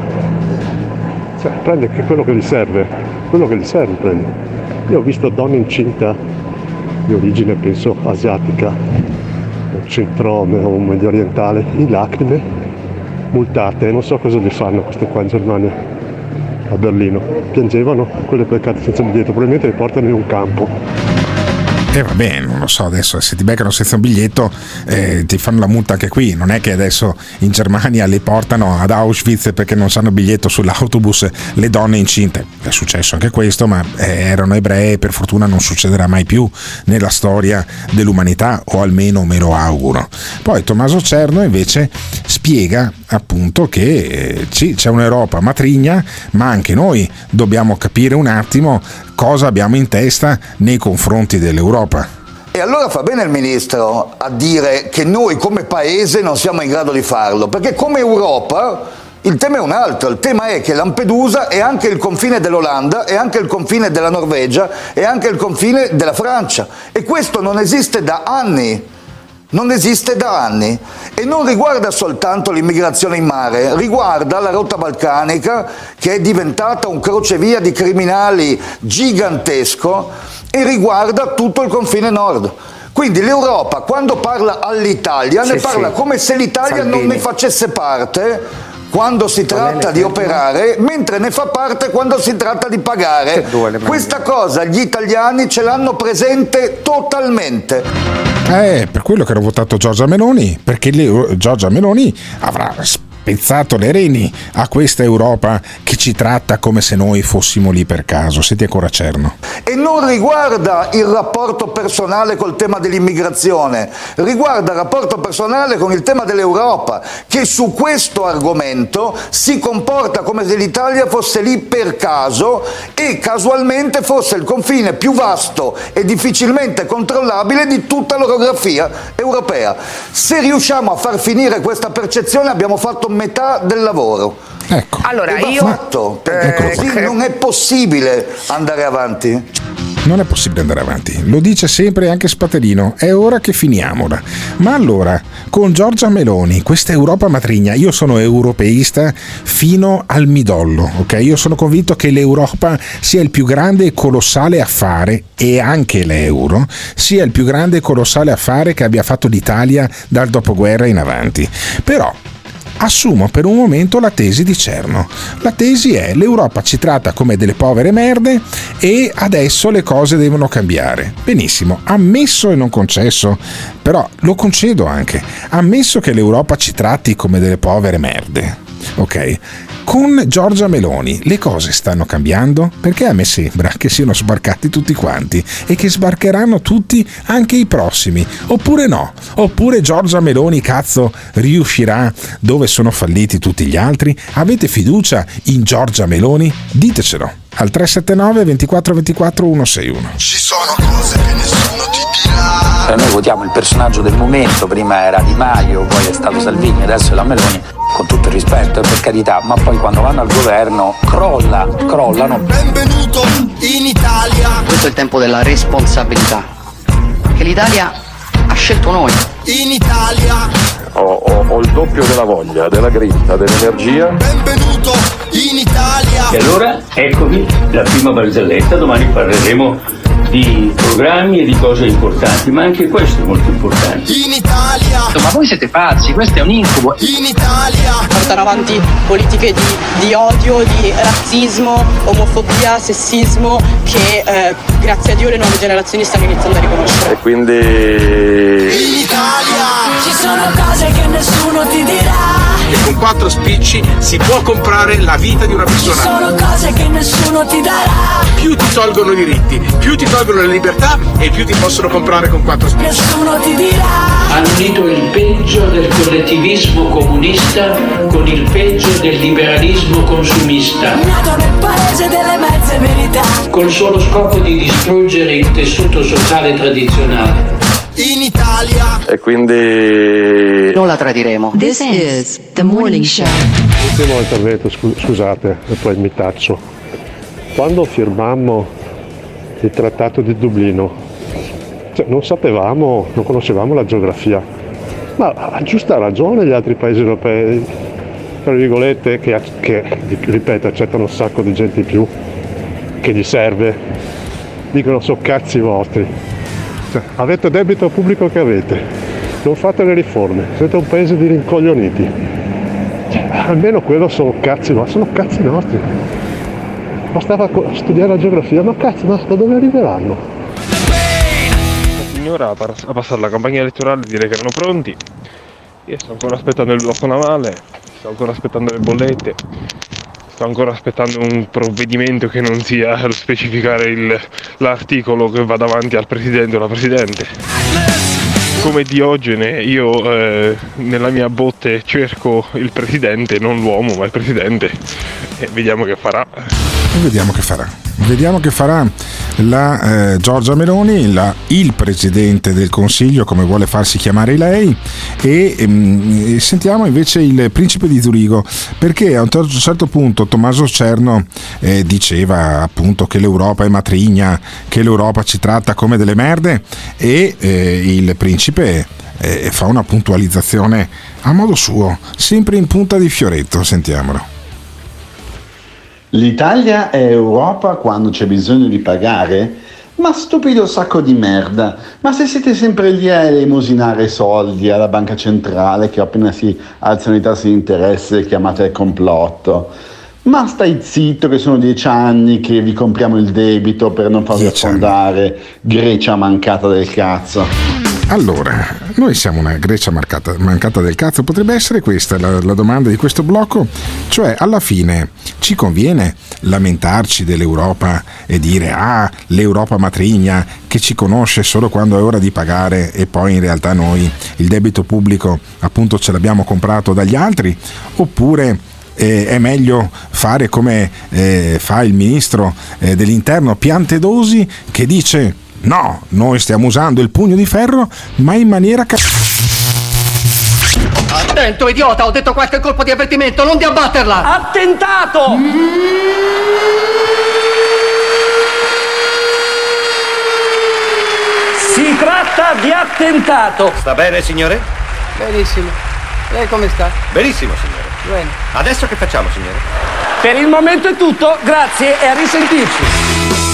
Cioè, prende quello che gli serve, quello che gli serve prende. Io ho visto donne incinta di origine penso asiatica, centro o medio orientale, in lacrime, multate, non so cosa gli fanno queste qua in Germania, a Berlino. Piangevano, quelle peccate senza biglietto, probabilmente le portano in un campo.
E eh, vabbè, non lo so, adesso se ti beccano senza un biglietto eh, ti fanno la multa anche qui, non è che adesso in Germania le portano ad Auschwitz perché non sanno biglietto sull'autobus le donne incinte. È successo anche questo, ma eh, erano ebrei e per fortuna non succederà mai più nella storia dell'umanità, o almeno me lo auguro. Poi Tommaso Cerno invece spiega appunto che eh, sì, c'è un'Europa matrigna, ma anche noi dobbiamo capire un attimo cosa abbiamo in testa nei confronti dell'Europa.
E allora fa bene il ministro a dire che noi come paese non siamo in grado di farlo, perché come Europa il tema è un altro, il tema è che Lampedusa è anche il confine dell'Olanda, è anche il confine della Norvegia, è anche il confine della Francia e questo non esiste da anni non esiste da anni e non riguarda soltanto l'immigrazione in mare, riguarda la rotta balcanica che è diventata un crocevia di criminali gigantesco e riguarda tutto il confine nord. Quindi l'Europa quando parla all'Italia sì, ne parla sì. come se l'Italia Salvini. non ne facesse parte quando si tratta di operare, mentre ne fa parte quando si tratta di pagare. Questa cosa gli italiani ce l'hanno presente totalmente.
Eh, per quello che ero votato Giorgia Meloni, perché le- Giorgia Meloni avrà spezzato le reni a questa Europa che ci tratta come se noi fossimo lì per caso. Senti ancora Cerno.
E non riguarda il rapporto personale col tema dell'immigrazione, riguarda il rapporto personale con il tema dell'Europa, che su questo argomento si comporta come se l'Italia fosse lì per caso e casualmente fosse il confine più vasto e difficilmente controllabile di tutta l'orografia europea. Se riusciamo a far finire questa percezione abbiamo fatto metà del lavoro.
Ecco.
Allora,
E
io,
fatto, perché
eh,
così non è possibile andare avanti.
Non è possibile andare avanti, lo dice sempre anche Spaterino, è ora che finiamola. Ma allora, con Giorgia Meloni, questa Europa matrigna, io sono europeista fino al midollo, ok? Io sono convinto che l'Europa sia il più grande e colossale affare, e anche l'euro, sia il più grande e colossale affare che abbia fatto l'Italia dal dopoguerra in avanti. Però, Assumo per un momento la tesi di Cerno. La tesi è l'Europa ci tratta come delle povere merde e adesso le cose devono cambiare. Benissimo, ammesso e non concesso, però lo concedo anche, ammesso che l'Europa ci tratti come delle povere merde. Ok? Con Giorgia Meloni le cose stanno cambiando perché a me sembra che siano sbarcati tutti quanti e che sbarcheranno tutti anche i prossimi. Oppure no? Oppure Giorgia Meloni, cazzo, riuscirà dove sono falliti tutti gli altri? Avete fiducia in Giorgia Meloni? Ditecelo al 379 24 24 161.
Ci sono cose che nessuno ti dirà.
Eh, Noi votiamo il personaggio del momento, prima era Di Maio, poi è stato Salvini, adesso è la Meloni, con tutto il rispetto, e per carità, ma poi quando vanno al governo crolla, crollano.
Benvenuto in Italia.
Questo è il tempo della responsabilità. Che l'Italia ha scelto noi.
In Italia.
Ho, ho- ho il doppio della voglia, della grinta, dell'energia.
Benvenuto in Italia.
E allora eccovi la prima barzelletta, domani parleremo di programmi e di cose importanti, ma anche questo è molto importante.
In Italia.
Ma voi siete pazzi, questo è un incubo.
In Italia.
portare avanti politiche di, di odio, di razzismo, omofobia, sessismo che eh, grazie a Dio le nuove generazioni stanno iniziando a riconoscere.
E quindi
quattro spicci si può comprare la vita di una persona.
sono cose che nessuno ti darà.
Più ti tolgono i diritti, più ti tolgono le libertà e più ti possono comprare con quattro spicci.
Nessuno ti dirà.
Hanno unito il peggio del collettivismo comunista con il peggio del liberalismo consumista,
Nato nel paese delle mezze verità.
col solo scopo di distruggere il tessuto sociale tradizionale.
Italia.
E quindi
Non la tradiremo.
This is the morning show.
Ultimo intervento, scu- scusate, e poi mi taccio. Quando firmammo il trattato di Dublino, cioè, non sapevamo, non conoscevamo la geografia, ma a giusta ragione gli altri paesi europei, tra virgolette, che, che, ripeto, accettano un sacco di gente in più, che gli serve, dicono so cazzi vostri. Cioè, avete debito pubblico che avete, non fate le riforme, siete un paese di rincoglioniti. Cioè, almeno quello sono cazzi vostri, sono cazzi nostri. Bastava studiare la geografia, ma cazzo, ma da dove arriveranno?
La signora a, a passare la campagna elettorale e dire che erano pronti. Io sto ancora aspettando il blocco navale, sto ancora aspettando le bollette, sto ancora aspettando un provvedimento che non sia specificare il- l'articolo che va davanti al presidente o alla presidente. Come Diogene, io eh, nella mia botte cerco il presidente, non l'uomo, ma il presidente, e vediamo che farà.
Vediamo che farà. Vediamo che farà la eh, Giorgia Meloni, la- il presidente del Consiglio, come vuole farsi chiamare lei, e, ehm, sentiamo invece il principe di Zurigo, perché a un certo punto Tommaso Cerno eh, diceva appunto che l'Europa è matrigna, che l'Europa ci tratta come delle merde, e eh, il principe eh, fa una puntualizzazione a modo suo, sempre in punta di fioretto, sentiamolo.
L'Italia è Europa quando c'è bisogno di pagare? Ma stupido sacco di merda! Ma se siete sempre lì a elemosinare soldi alla banca centrale che appena si alzano i tassi di interesse chiamate complotto. Ma stai zitto che sono dieci anni che vi compriamo il debito per non farvi affondare, Grecia mancata del cazzo.
Allora, noi siamo una Grecia marcata, mancata del cazzo, potrebbe essere questa la, la domanda di questo blocco, cioè alla fine ci conviene lamentarci dell'Europa e dire ah l'Europa matrigna che ci conosce solo quando è ora di pagare e poi in realtà noi il debito pubblico appunto ce l'abbiamo comprato dagli altri oppure eh, è meglio fare come eh, fa il ministro eh, dell'interno Piantedosi che dice no, noi stiamo usando il pugno di ferro ma in maniera ca-
Attento, idiota, ho detto qualche colpo di avvertimento, non di abbatterla! Attentato! Si tratta di attentato!
Sta bene, signore?
Benissimo. Lei come sta?
Benissimo, signore.
Bene.
Adesso che facciamo, signore?
Per il momento è tutto, grazie e a risentirci.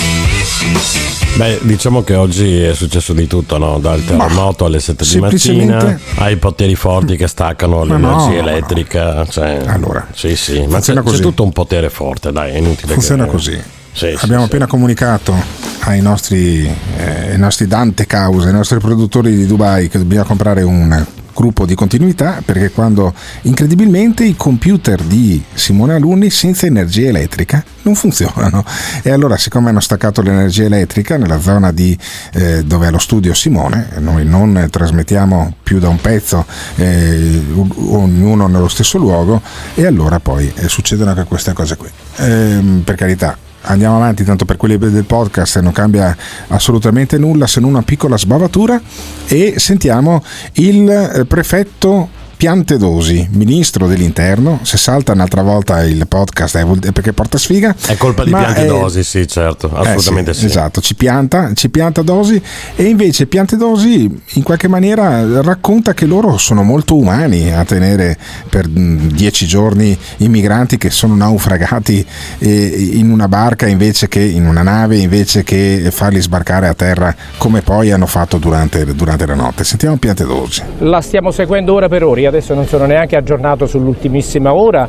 Beh, diciamo che oggi è successo di tutto, no? Dal terremoto alle 7 di mattina ai poteri forti che staccano l'energia
no,
elettrica. Cioè,
Allora,
sì, sì, ma c'è, c'è tutto un potere forte, dai, è inutile
Funziona
che...
così.
Sì, sì,
Abbiamo
sì.
appena comunicato ai nostri, eh, ai nostri Dante Cause, ai nostri produttori di Dubai che dobbiamo comprare un gruppo di continuità perché quando incredibilmente i computer di Simone Alunni senza energia elettrica non funzionano. E allora siccome hanno staccato l'energia elettrica nella zona di, eh, dove è lo studio Simone noi non trasmettiamo più da un pezzo eh, ognuno nello stesso luogo e allora poi eh, succedono anche queste cose qui. Ehm, per carità andiamo avanti tanto per quelli del podcast non cambia assolutamente nulla se non una piccola sbavatura. E sentiamo il eh, prefetto Piantedosi, ministro dell'interno, se salta un'altra volta il podcast è è perché porta sfiga.
È colpa di Piantedosi, sì, certo,
eh
assolutamente
sì,
sì.
Esatto, ci pianta, ci pianta Dosi e invece Piantedosi in qualche maniera racconta che loro sono molto umani a tenere per mh, dieci giorni i migranti che sono naufragati eh, in una barca invece che in una nave invece che farli sbarcare a terra come poi hanno fatto durante, durante la notte. Sentiamo Piantedosi.
La stiamo seguendo ora per ora, adesso non sono neanche aggiornato sull'ultimissima ora,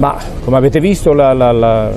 ma come avete visto la- la- la-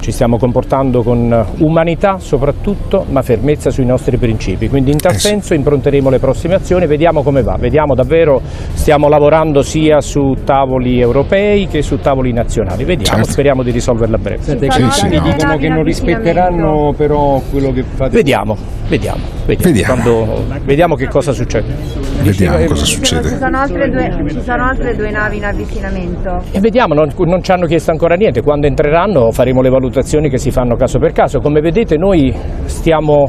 ci stiamo comportando con umanità soprattutto, ma fermezza sui nostri principi. Quindi in tal senso impronteremo le prossime azioni, vediamo come va, vediamo davvero, stiamo lavorando sia su tavoli europei che su tavoli nazionali, vediamo,
Certo.
speriamo di risolverla a breve. Senti,
Sì, sì, no.
dicono che non rispetteranno però quello che fate. Vediamo, vediamo, vediamo,
Vediamo.
Quando- vediamo che cosa succede.
Vediamo cosa
Ci
succede.
sono, altre due, ci sono altre due navi in avvicinamento.
E vediamo, non, non ci hanno chiesto ancora niente, quando entreranno faremo le valutazioni che si fanno caso per caso. Come vedete noi stiamo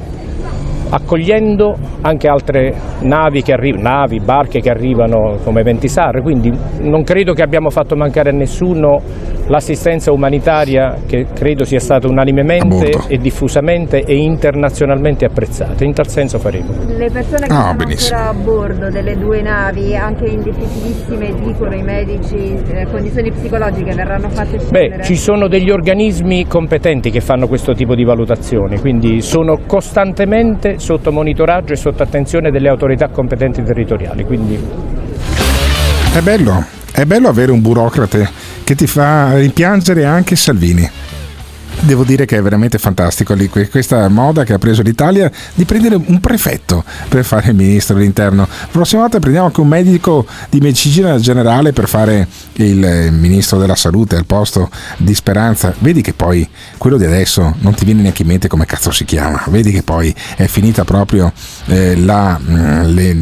accogliendo anche altre navi, che arri- navi barche che arrivano come Ventisar, quindi non credo che abbiamo fatto mancare a nessuno l'assistenza umanitaria che credo sia stata unanimemente e diffusamente e internazionalmente apprezzata. In tal senso faremo.
Le persone che
Ah,
sono
benissimo.
ancora a bordo delle due navi, anche in difficilissime, dicono i medici, eh, condizioni psicologiche, verranno fatte
Beh,
scendere?
ci sono degli organismi competenti che fanno questo tipo di valutazioni, quindi sono costantemente sotto monitoraggio e sotto attenzione delle autorità competenti territoriali. Quindi
È bello, è bello avere un burocrate che ti fa rimpiangere anche Salvini. Devo dire che è veramente fantastico lì, que- questa moda che ha preso l'Italia di prendere un prefetto per fare il ministro dell'interno. La prossima volta prendiamo anche un medico di medicina generale per fare il eh, ministro della salute al posto di Speranza. Vedi che poi quello di adesso non ti viene neanche in mente come cazzo si chiama. Vedi che poi è finita proprio eh, la, mm, le-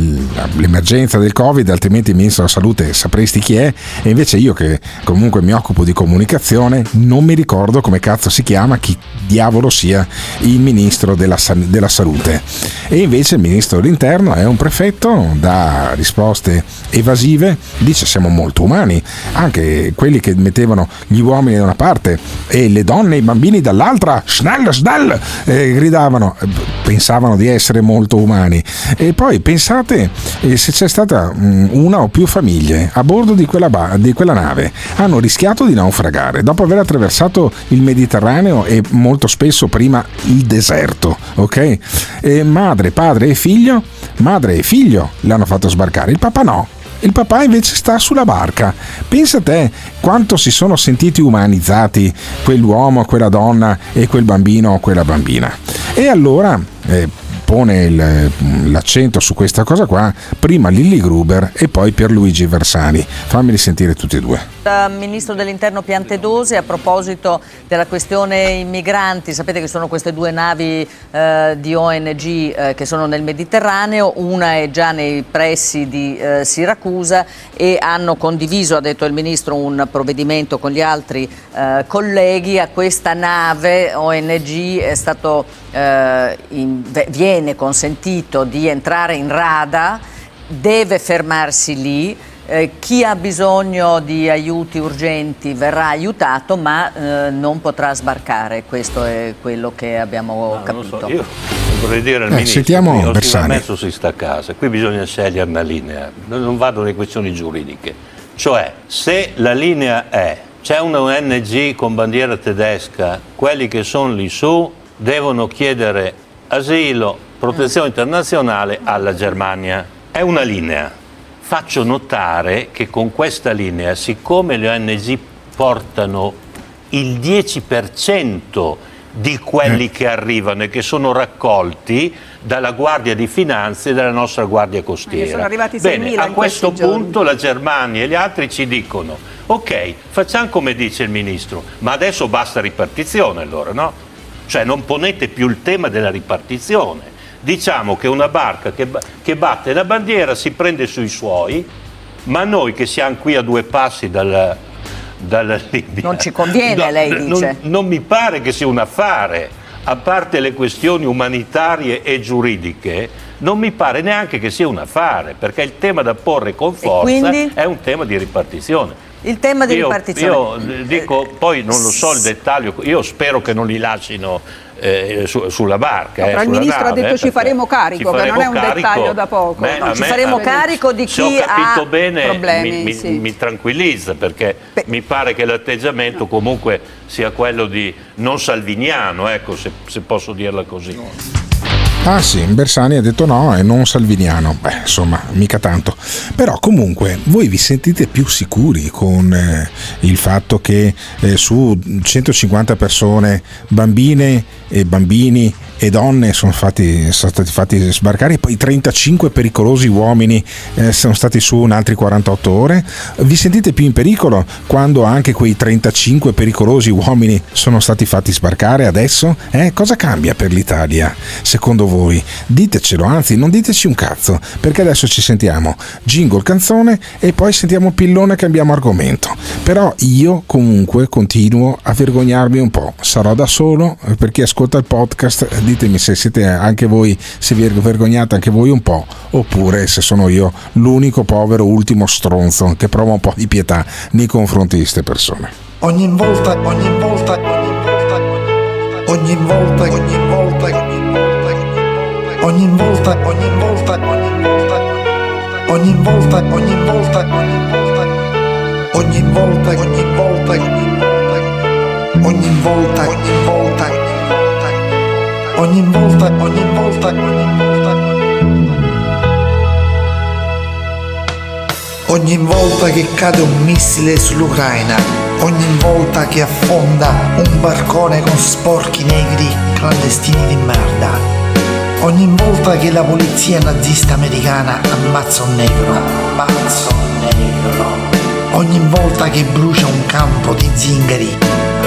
l'emergenza del Covid, altrimenti il ministro della salute sapresti chi è. E invece io che comunque mi occupo di comunicazione non mi ricordo come cazzo si chiama, chi diavolo sia il ministro della, della salute. E invece il ministro dell'interno è un prefetto, dà risposte evasive, dice siamo molto umani, anche quelli che mettevano gli uomini da una parte e le donne e i bambini dall'altra, snell, snell, eh, gridavano, pensavano di essere molto umani. E poi pensate eh, se c'è stata mm, una o più famiglie a bordo di quella, ba- di quella nave, hanno rischiato di naufragare dopo aver attraversato il Mediterraneo e molto spesso prima il deserto, ok? E madre, padre e figlio, madre e figlio l'hanno fatto sbarcare, il papà no. Il papà invece sta sulla barca. Pensa a te quanto si sono sentiti umanizzati quell'uomo, quella donna e quel bambino o quella bambina. E allora, eh, pone il- l'accento su questa cosa qua, prima Lilli Gruber e poi Pierluigi Versani. Fammeli sentire tutti e due.
Il ministro dell'interno Piantedosi a proposito della questione immigranti, sapete che sono queste due navi eh, di ONG eh, che sono nel Mediterraneo, una è già nei pressi di eh, Siracusa e hanno condiviso, ha detto il ministro, un provvedimento con gli altri eh, colleghi. A questa nave ONG è stato, eh, in- viene consentito di entrare in rada, deve fermarsi lì. Eh, chi ha bisogno di aiuti urgenti verrà aiutato, ma eh, non potrà sbarcare. Questo è quello che abbiamo capito.
io vorrei dire al
Eh,
ministro
sentiamo Bersani.
messo si sta a casa qui bisogna scegliere una linea non vado alle questioni giuridiche cioè se la linea è c'è una ONG con bandiera tedesca quelli che sono lì su devono chiedere asilo protezione internazionale alla Germania è una linea faccio notare che con questa linea siccome le ONG portano il 10% di quelli che arrivano e che sono raccolti dalla Guardia di Finanze e dalla nostra Guardia Costiera.
sono arrivati
Bene,
6.000
a questo
questi giorni.
punto la Germania e gli altri ci dicono ok, facciamo come dice il Ministro, ma adesso basta ripartizione allora, no? Cioè non ponete più il tema della ripartizione. Diciamo che una barca che, che batte la bandiera si prende sui suoi, ma noi che siamo qui a due passi dalla, dalla Libia...
Non ci conviene,
No,
lei
non-
dice.
non mi pare che sia un affare, a parte le questioni umanitarie e giuridiche, non mi pare neanche che sia un affare, perché il tema da porre con forza è un tema di ripartizione.
Il tema di
Io,
ripartizione.
io eh, dico, poi non lo so il dettaglio, io spero che non li lasciano eh, su- sulla barca.
No,
eh,
però il ministro ha
nave,
detto
eh,
ci faremo carico,
ci
che non è un
faremo
dettaglio
carico.
da poco.
Beh,
No, ci
me-
faremo
me-
carico di
se ho
chi
capito
ha
bene,
problemi,
mi, mi-
sì.
mi tranquillizza perché mi pare che l'atteggiamento comunque sia quello di non salviniano, ecco, se, se posso dirla così.
Ah sì, Bersani ha detto no e non Salviniano. Beh, insomma, mica tanto. Però comunque voi vi sentite più sicuri con eh, il fatto che eh, su 150 persone, bambine e bambini e donne sono, fatti, sono stati fatti sbarcare e poi 35 pericolosi uomini eh, sono stati su in altri 48 ore? Vi sentite più in pericolo quando anche quei 35 pericolosi uomini sono stati fatti sbarcare adesso? Eh, cosa cambia per l'Italia secondo voi? Ditecelo, anzi non diteci un cazzo, perché adesso ci sentiamo jingle canzone e poi sentiamo pillone cambiamo argomento. Però io comunque continuo a vergognarmi un po', sarò da solo, eh, per chi ascolta il podcast ditemi se siete anche voi, se vi vergognate anche voi un po', oppure se sono io l'unico povero ultimo stronzo che prova un po' di pietà nei confronti di queste persone.
Ogni volta, ogni volta, ogni volta, ogni volta, ogni volta, ogni volta, ogni volta, ogni volta, ogni volta, ogni volta, ogni volta, ogni volta, ogni volta, ogni volta, ogni volta, ogni volta. Ogni volta che cade un missile sull'Ucraina, ogni volta che affonda un barcone con sporchi negri clandestini di merda, ogni volta che la polizia nazista americana ammazza un negro, ammazza un negro, ogni volta che brucia un campo di zingari,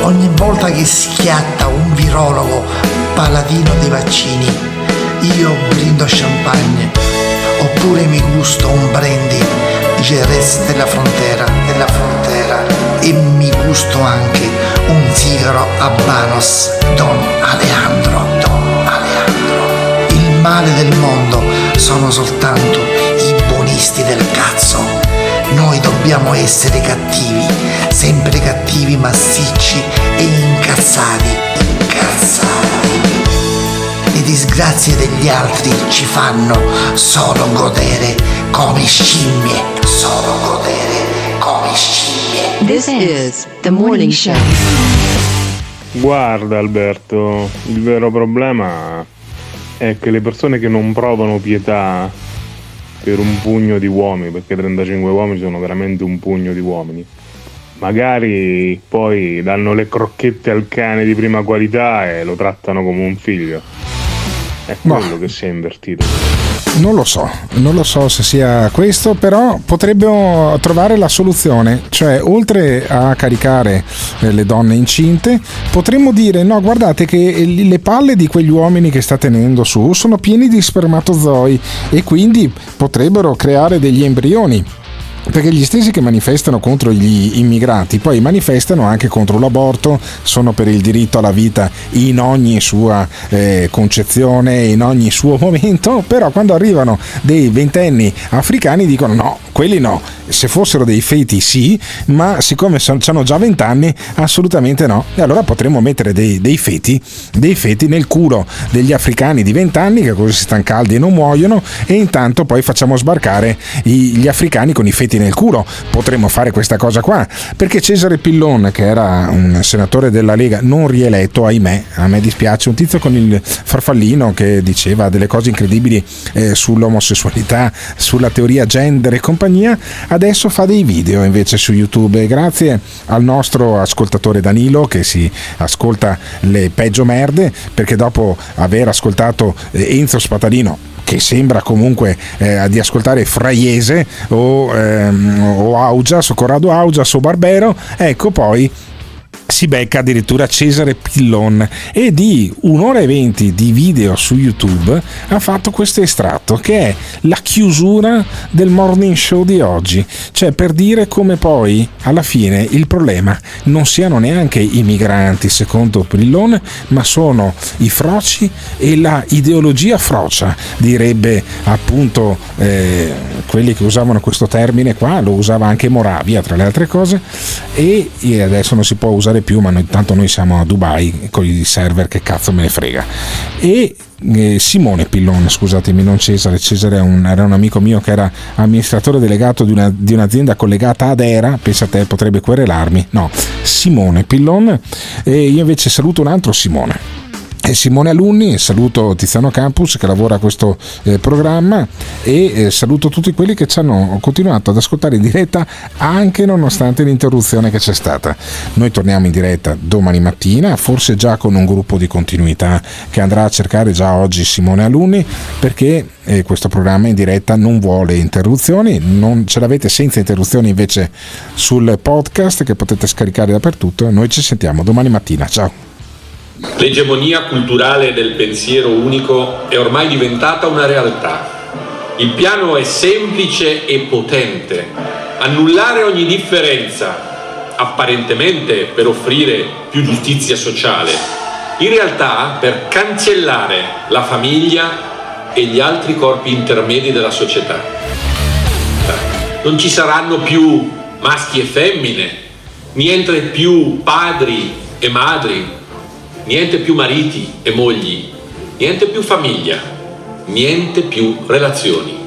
ogni volta che schiatta un virologo paladino dei vaccini, io brindo champagne, oppure mi gusto un brandy Jerez della frontera, della frontera e mi gusto anche un sigaro Habanos Don Alejandro, Don Alejandro. Il male del mondo sono soltanto i buonisti del cazzo. Noi dobbiamo essere cattivi, sempre cattivi, massicci e incazzati, incazzati. Le disgrazie degli altri ci fanno solo godere come scimmie, solo godere come scimmie.
This is the morning show.
Guarda Alberto, il vero problema è che le persone che non provano pietà per un pugno di uomini, perché 35 uomini sono veramente un pugno di uomini, magari poi danno le crocchette al cane di prima qualità e lo trattano come un figlio. È quello che si è invertito.
Non lo so, non lo so se sia questo, però potrebbero trovare la soluzione, cioè oltre a caricare eh, le donne incinte, potremmo dire no, guardate che le palle di quegli uomini che sta tenendo su sono pieni di spermatozoi e quindi potrebbero creare degli embrioni perché gli stessi che manifestano contro gli immigrati poi manifestano anche contro l'aborto, sono per il diritto alla vita in ogni sua eh, concezione, in ogni suo momento, però quando arrivano dei ventenni africani dicono no, quelli no, se fossero dei feti sì, ma siccome hanno già vent'anni assolutamente no. E allora potremmo mettere dei, dei, feti, dei feti nel culo degli africani di vent'anni che così stanno caldi e non muoiono e intanto poi facciamo sbarcare gli africani con i feti nel culo. Potremmo fare questa cosa qua, perché Cesare Pillon, che era un senatore della Lega non rieletto, ahimè, a me dispiace, un tizio con il farfallino che diceva delle cose incredibili eh, sull'omosessualità, sulla teoria gender e compagnia, adesso fa dei video invece su YouTube grazie al nostro ascoltatore Danilo che si ascolta le peggio merde perché dopo aver ascoltato eh, Enzo Spatalino che sembra comunque eh, di ascoltare Fraiese o, ehm, o Augias o Corrado Augias o Barbero, ecco poi si becca addirittura Cesare Pillon. E di un'ora e venti di video su YouTube ha fatto questo estratto che è la chiusura del morning show di oggi, cioè per dire come poi alla fine il problema non siano neanche i migranti secondo Pillon, ma sono i froci e la ideologia frocia, direbbe appunto eh, quelli che usavano questo termine qua, lo usava anche Moravia tra le altre cose e adesso non si può usare più, ma noi, tanto noi siamo a Dubai con i server, che cazzo me ne frega. E eh, Simone Pillon, scusatemi, non Cesare, Cesare un, era un amico mio che era amministratore delegato di, una, di, un'azienda collegata ad Era, pensa a te, potrebbe querelarmi. No, Simone Pillon, e io invece saluto un altro Simone e Simone Alunni, saluto Tiziano Campus che lavora a questo eh, programma e eh, saluto tutti quelli che ci hanno continuato ad ascoltare in diretta anche nonostante l'interruzione che c'è stata. Noi torniamo in diretta domani mattina, forse già con un gruppo di continuità che andrà a cercare già oggi Simone Alunni perché eh, questo programma in diretta non vuole interruzioni, non ce l'avete senza interruzioni invece sul podcast che potete scaricare dappertutto. Noi ci sentiamo domani mattina, ciao!
L'egemonia culturale del pensiero unico è ormai diventata una realtà. Il piano è semplice e potente. Annullare ogni differenza, apparentemente per offrire più giustizia sociale, in realtà per cancellare la famiglia e gli altri corpi intermedi della società. Non ci saranno più maschi e femmine, niente più padri e madri, niente più mariti e mogli, niente più famiglia, niente più relazioni.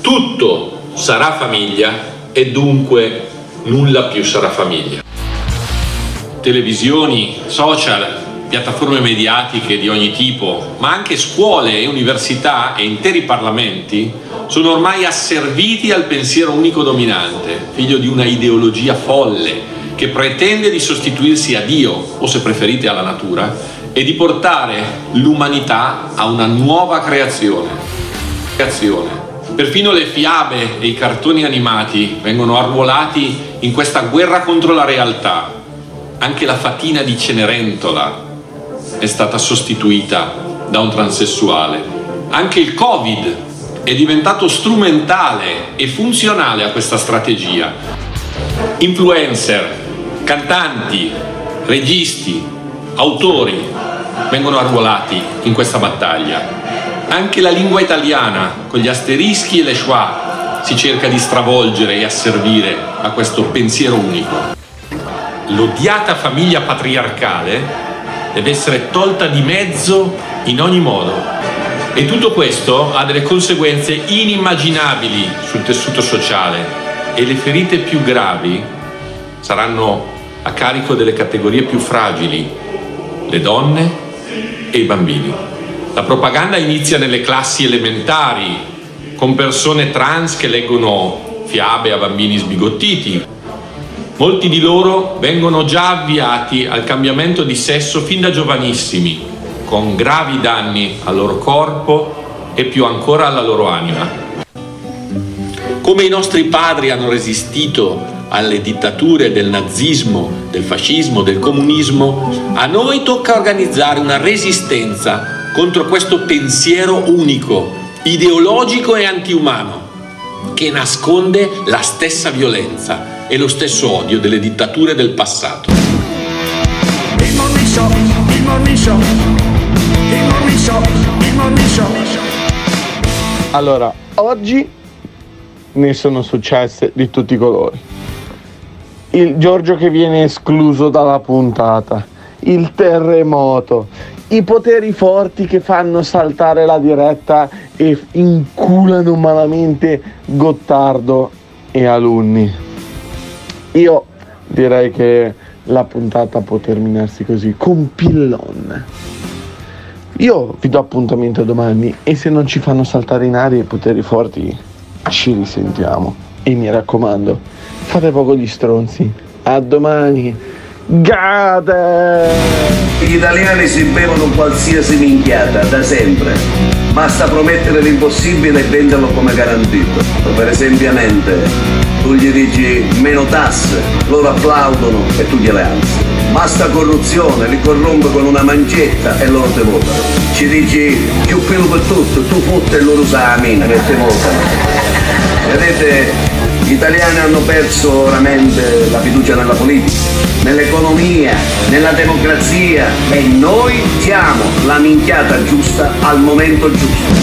Tutto sarà famiglia e dunque nulla più sarà famiglia. Televisioni, social, piattaforme mediatiche di ogni tipo, ma anche scuole e università e interi parlamenti sono ormai asserviti al pensiero unico dominante, figlio di una ideologia folle che pretende di sostituirsi a Dio, o se preferite alla natura, e di portare l'umanità a una nuova creazione. creazione. Perfino le fiabe e i cartoni animati vengono arruolati in questa guerra contro la realtà. Anche la fatina di Cenerentola è stata sostituita da un transessuale. Anche il Covid è diventato strumentale e funzionale a questa strategia. Influencer, cantanti, registi, autori vengono arruolati in questa battaglia. Anche la lingua italiana, con gli asterischi e le schwa, si cerca di stravolgere e asservire a questo pensiero unico. L'odiata famiglia patriarcale deve essere tolta di mezzo in ogni modo. E tutto questo ha delle conseguenze inimmaginabili sul tessuto sociale e le ferite più gravi saranno a carico delle categorie più fragili, le donne e i bambini. La propaganda inizia nelle classi elementari, con persone trans che leggono fiabe a bambini sbigottiti. Molti di loro vengono già avviati al cambiamento di sesso fin da giovanissimi, con gravi danni al loro corpo e più ancora alla loro anima. Come i nostri padri hanno resistito alle dittature del nazismo, del fascismo, del comunismo, a noi tocca organizzare una resistenza contro questo pensiero unico, ideologico e antiumano, che nasconde la stessa violenza e lo stesso odio delle dittature del passato.
Il morning show, il morning show, il morning show, il morning show.
Allora, oggi ne sono successe di tutti i colori. Il Giorgio che viene escluso dalla puntata, il terremoto, i poteri forti che fanno saltare la diretta e inculano malamente Gottardo e alunni. Io direi che la puntata può terminarsi così, con pillon. Io vi do appuntamento domani e se non ci fanno saltare in aria i poteri forti ci risentiamo. E mi raccomando, fate poco gli stronzi. A domani. Gade!
Gli italiani si bevono qualsiasi minchiata, da sempre. Basta promettere l'impossibile e venderlo come garantito. Per esempio, tu gli dici meno tasse, loro applaudono e tu gliele alzi. Basta corruzione, li corrompe con una mancetta e loro te votano. Ci dici più pelo per tutto, tu fotte e loro usa la mina che te votano. Vedete, gli italiani hanno perso veramente la fiducia nella politica, nell'economia, nella democrazia e noi siamo la minchiata giusta al momento giusto.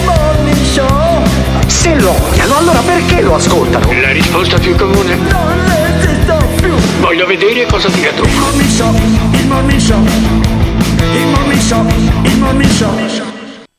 Se lo odiano, allora perché lo ascoltano?
La risposta più comune?
Non resisto più.
Voglio vedere cosa dirà dopo.
Il morning show, il morning show. Il morning show, il morning show.